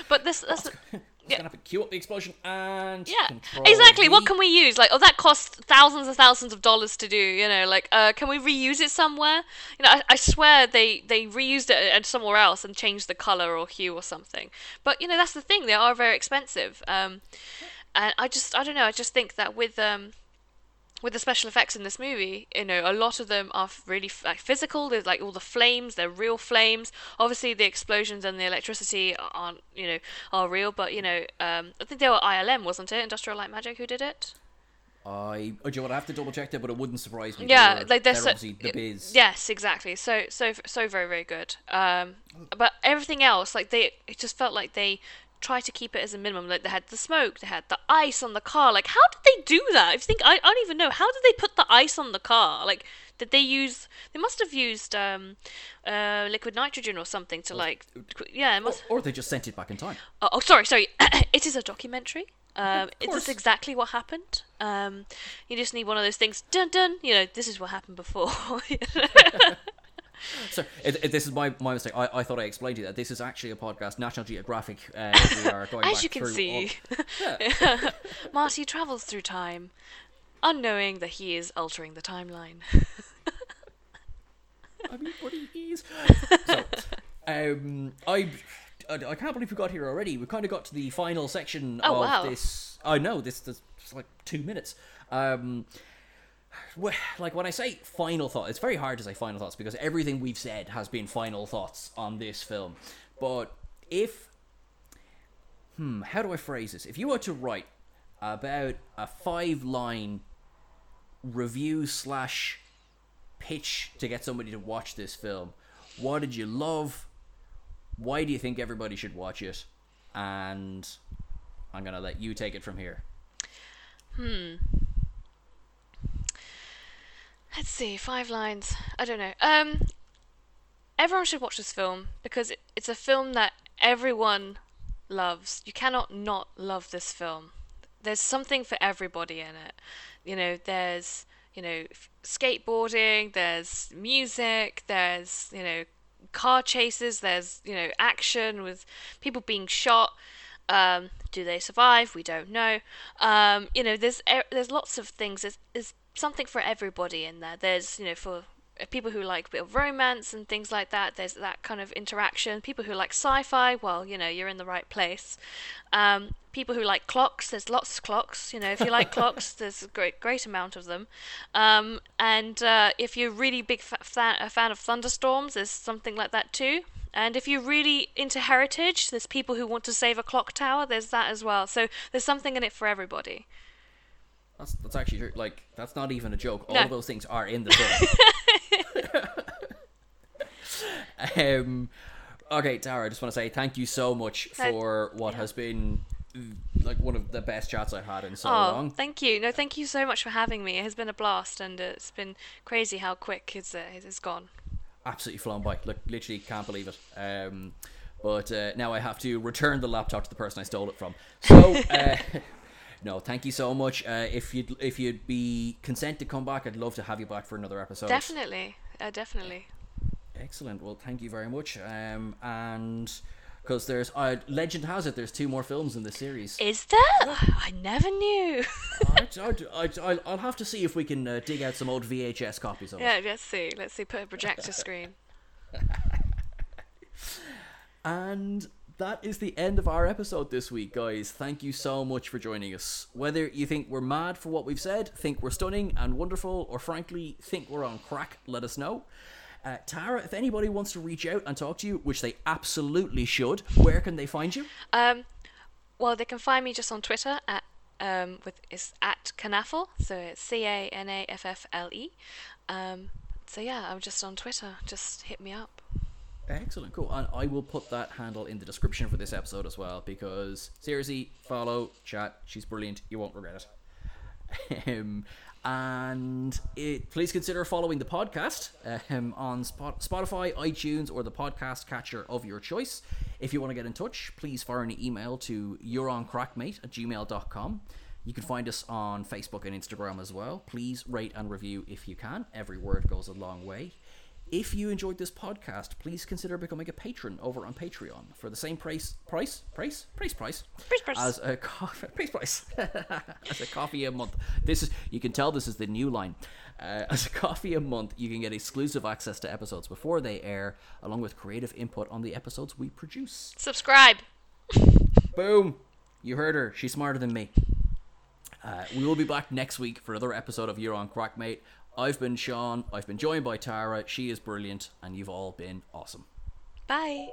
But this that's Just gonna have to cue up the explosion and Yeah, exactly. What can we use? Like, oh, that cost thousands and thousands of dollars to do. You know, like, uh, can we reuse it somewhere? You know, I, I swear they they reused it at somewhere else and changed the color or hue or something. But you know, that's the thing. They are very expensive. Um, and I just I don't know. I just think that with um with the special effects in this movie, you know, a lot of them are really like physical. There's like all the flames; they're real flames. Obviously, the explosions and the electricity aren't, you know, are real. But you know, um, I think they were ILM, wasn't it? Industrial Light Magic, who did it? I, oh, do you know what? I have to double check that, but it wouldn't surprise me. Yeah, they're, like they're, they're so, obviously the biz. Yes, exactly. So so so very very good. Um, but everything else, like they, it just felt like they tried to keep it as a minimum. Like they had the smoke, they had the ice on the car. Like how did they do that? I think I, I don't even know how did they put the ice on the car? Like did they use? They must have used um, uh, liquid nitrogen or something to like, yeah. It must, Or they just sent it back in time. Oh, oh, sorry, sorry. it is a documentary. Um, it course. is exactly what happened. Um, you just need one of those things. Dun dun. You know, this is what happened before. So it, it, this is my, my mistake. I, I thought I explained to you that this is actually a podcast, National Geographic. Uh, we are going As you can see, all- Marty travels through time, unknowing that he is altering the timeline. I mean, what he is. So, um, I, I, can't believe we got here already. We kind of got to the final section Oh, of wow. this. I know this. This it's like two minutes. Um, like when I say final thought, it's very hard to say final thoughts because everything we've said has been final thoughts on this film. But if, hmm, how do I phrase this? If you were to write about a five-line review slash pitch to get somebody to watch this film. What did you love? Why do you think everybody should watch it? And I'm gonna let you take it from here. Let's see, five lines. I don't know. Um, everyone should watch this film because it, it's a film that everyone loves. You cannot not love this film. There's something for everybody in it. You know, there's you know skateboarding, there's music, there's you know car chases, there's you know action with people being shot. Um, do they survive? We don't know. Um, you know, there's there's lots of things. There's, there's something for everybody in there. There's you know for people who like a bit of romance and things like that. There's that kind of interaction. People who like sci-fi, well, you know, you're in the right place. Um, people who like clocks, there's lots of clocks. You know, if you like clocks, there's a great great amount of them. Um, and uh, if you're really big fa- fan, a fan of thunderstorms, there's something like that too. And if you're really into heritage, there's people who want to save a clock tower. There's that as well. So there's something in it for everybody. That's that's actually true. Like that's not even a joke. All No. of those things are in the film. um, okay, Tara, I just want to say thank you so much for what has been like one of the best chats I've had in so oh, long. thank you. No, thank you so much for having me. It has been a blast, and it's been crazy how quick it's uh, it's gone. absolutely flown by. Look, literally can't believe it. Um, but uh, now I have to return the laptop to the person I stole it from. So, uh, no, thank you so much. Uh, if you'd if you'd be consent to come back, I'd love to have you back for another episode. Definitely, uh, definitely. Excellent. Well, thank you very much. Um, and because there's uh, legend has it, there's two more films in the series. Is there? I never knew. I'd, I'd, I'd, I'll, I'll have to see if we can uh, dig out some old VHS copies of it. yeah, let's see. Let's see. Put a projector screen. And that is the end of our episode this week, guys. Thank you so much for joining us. Whether you think we're mad for what we've said, think we're stunning and wonderful, or frankly think we're on crack, let us know. Uh, Tara, if anybody wants to reach out and talk to you, which they absolutely should, where can they find you? Um, well, they can find me just on Twitter at um with it's at Canaffle, so it's C A N A F F L E. Um, so yeah, I'm just on Twitter. Just hit me up. Excellent, cool. And I will put that handle in the description for this episode as well because seriously, follow, chat. She's brilliant. You won't regret it. um, and it, please consider following the podcast um, on Spot- Spotify, iTunes, or the podcast catcher of your choice. If you want to get in touch, please fire an email to youroncrackmate at gmail.com. You can find us on Facebook and Instagram as well. Please rate and review if you can. Every word goes a long way. If you enjoyed this podcast, please consider becoming a patron over on Patreon for the same price, price, price, price, price, Price, price. as a coffee, price, price, as a coffee a month. This is you can tell this is the new line. Uh, as a coffee a month, you can get exclusive access to episodes before they air, along with creative input on the episodes we produce. Subscribe. Boom! You heard her. She's smarter than me. Uh, we will be back next week for another episode of You're on Crack, mate. I've been Sean. I've been joined by Tara. She is brilliant, and you've all been awesome. Bye.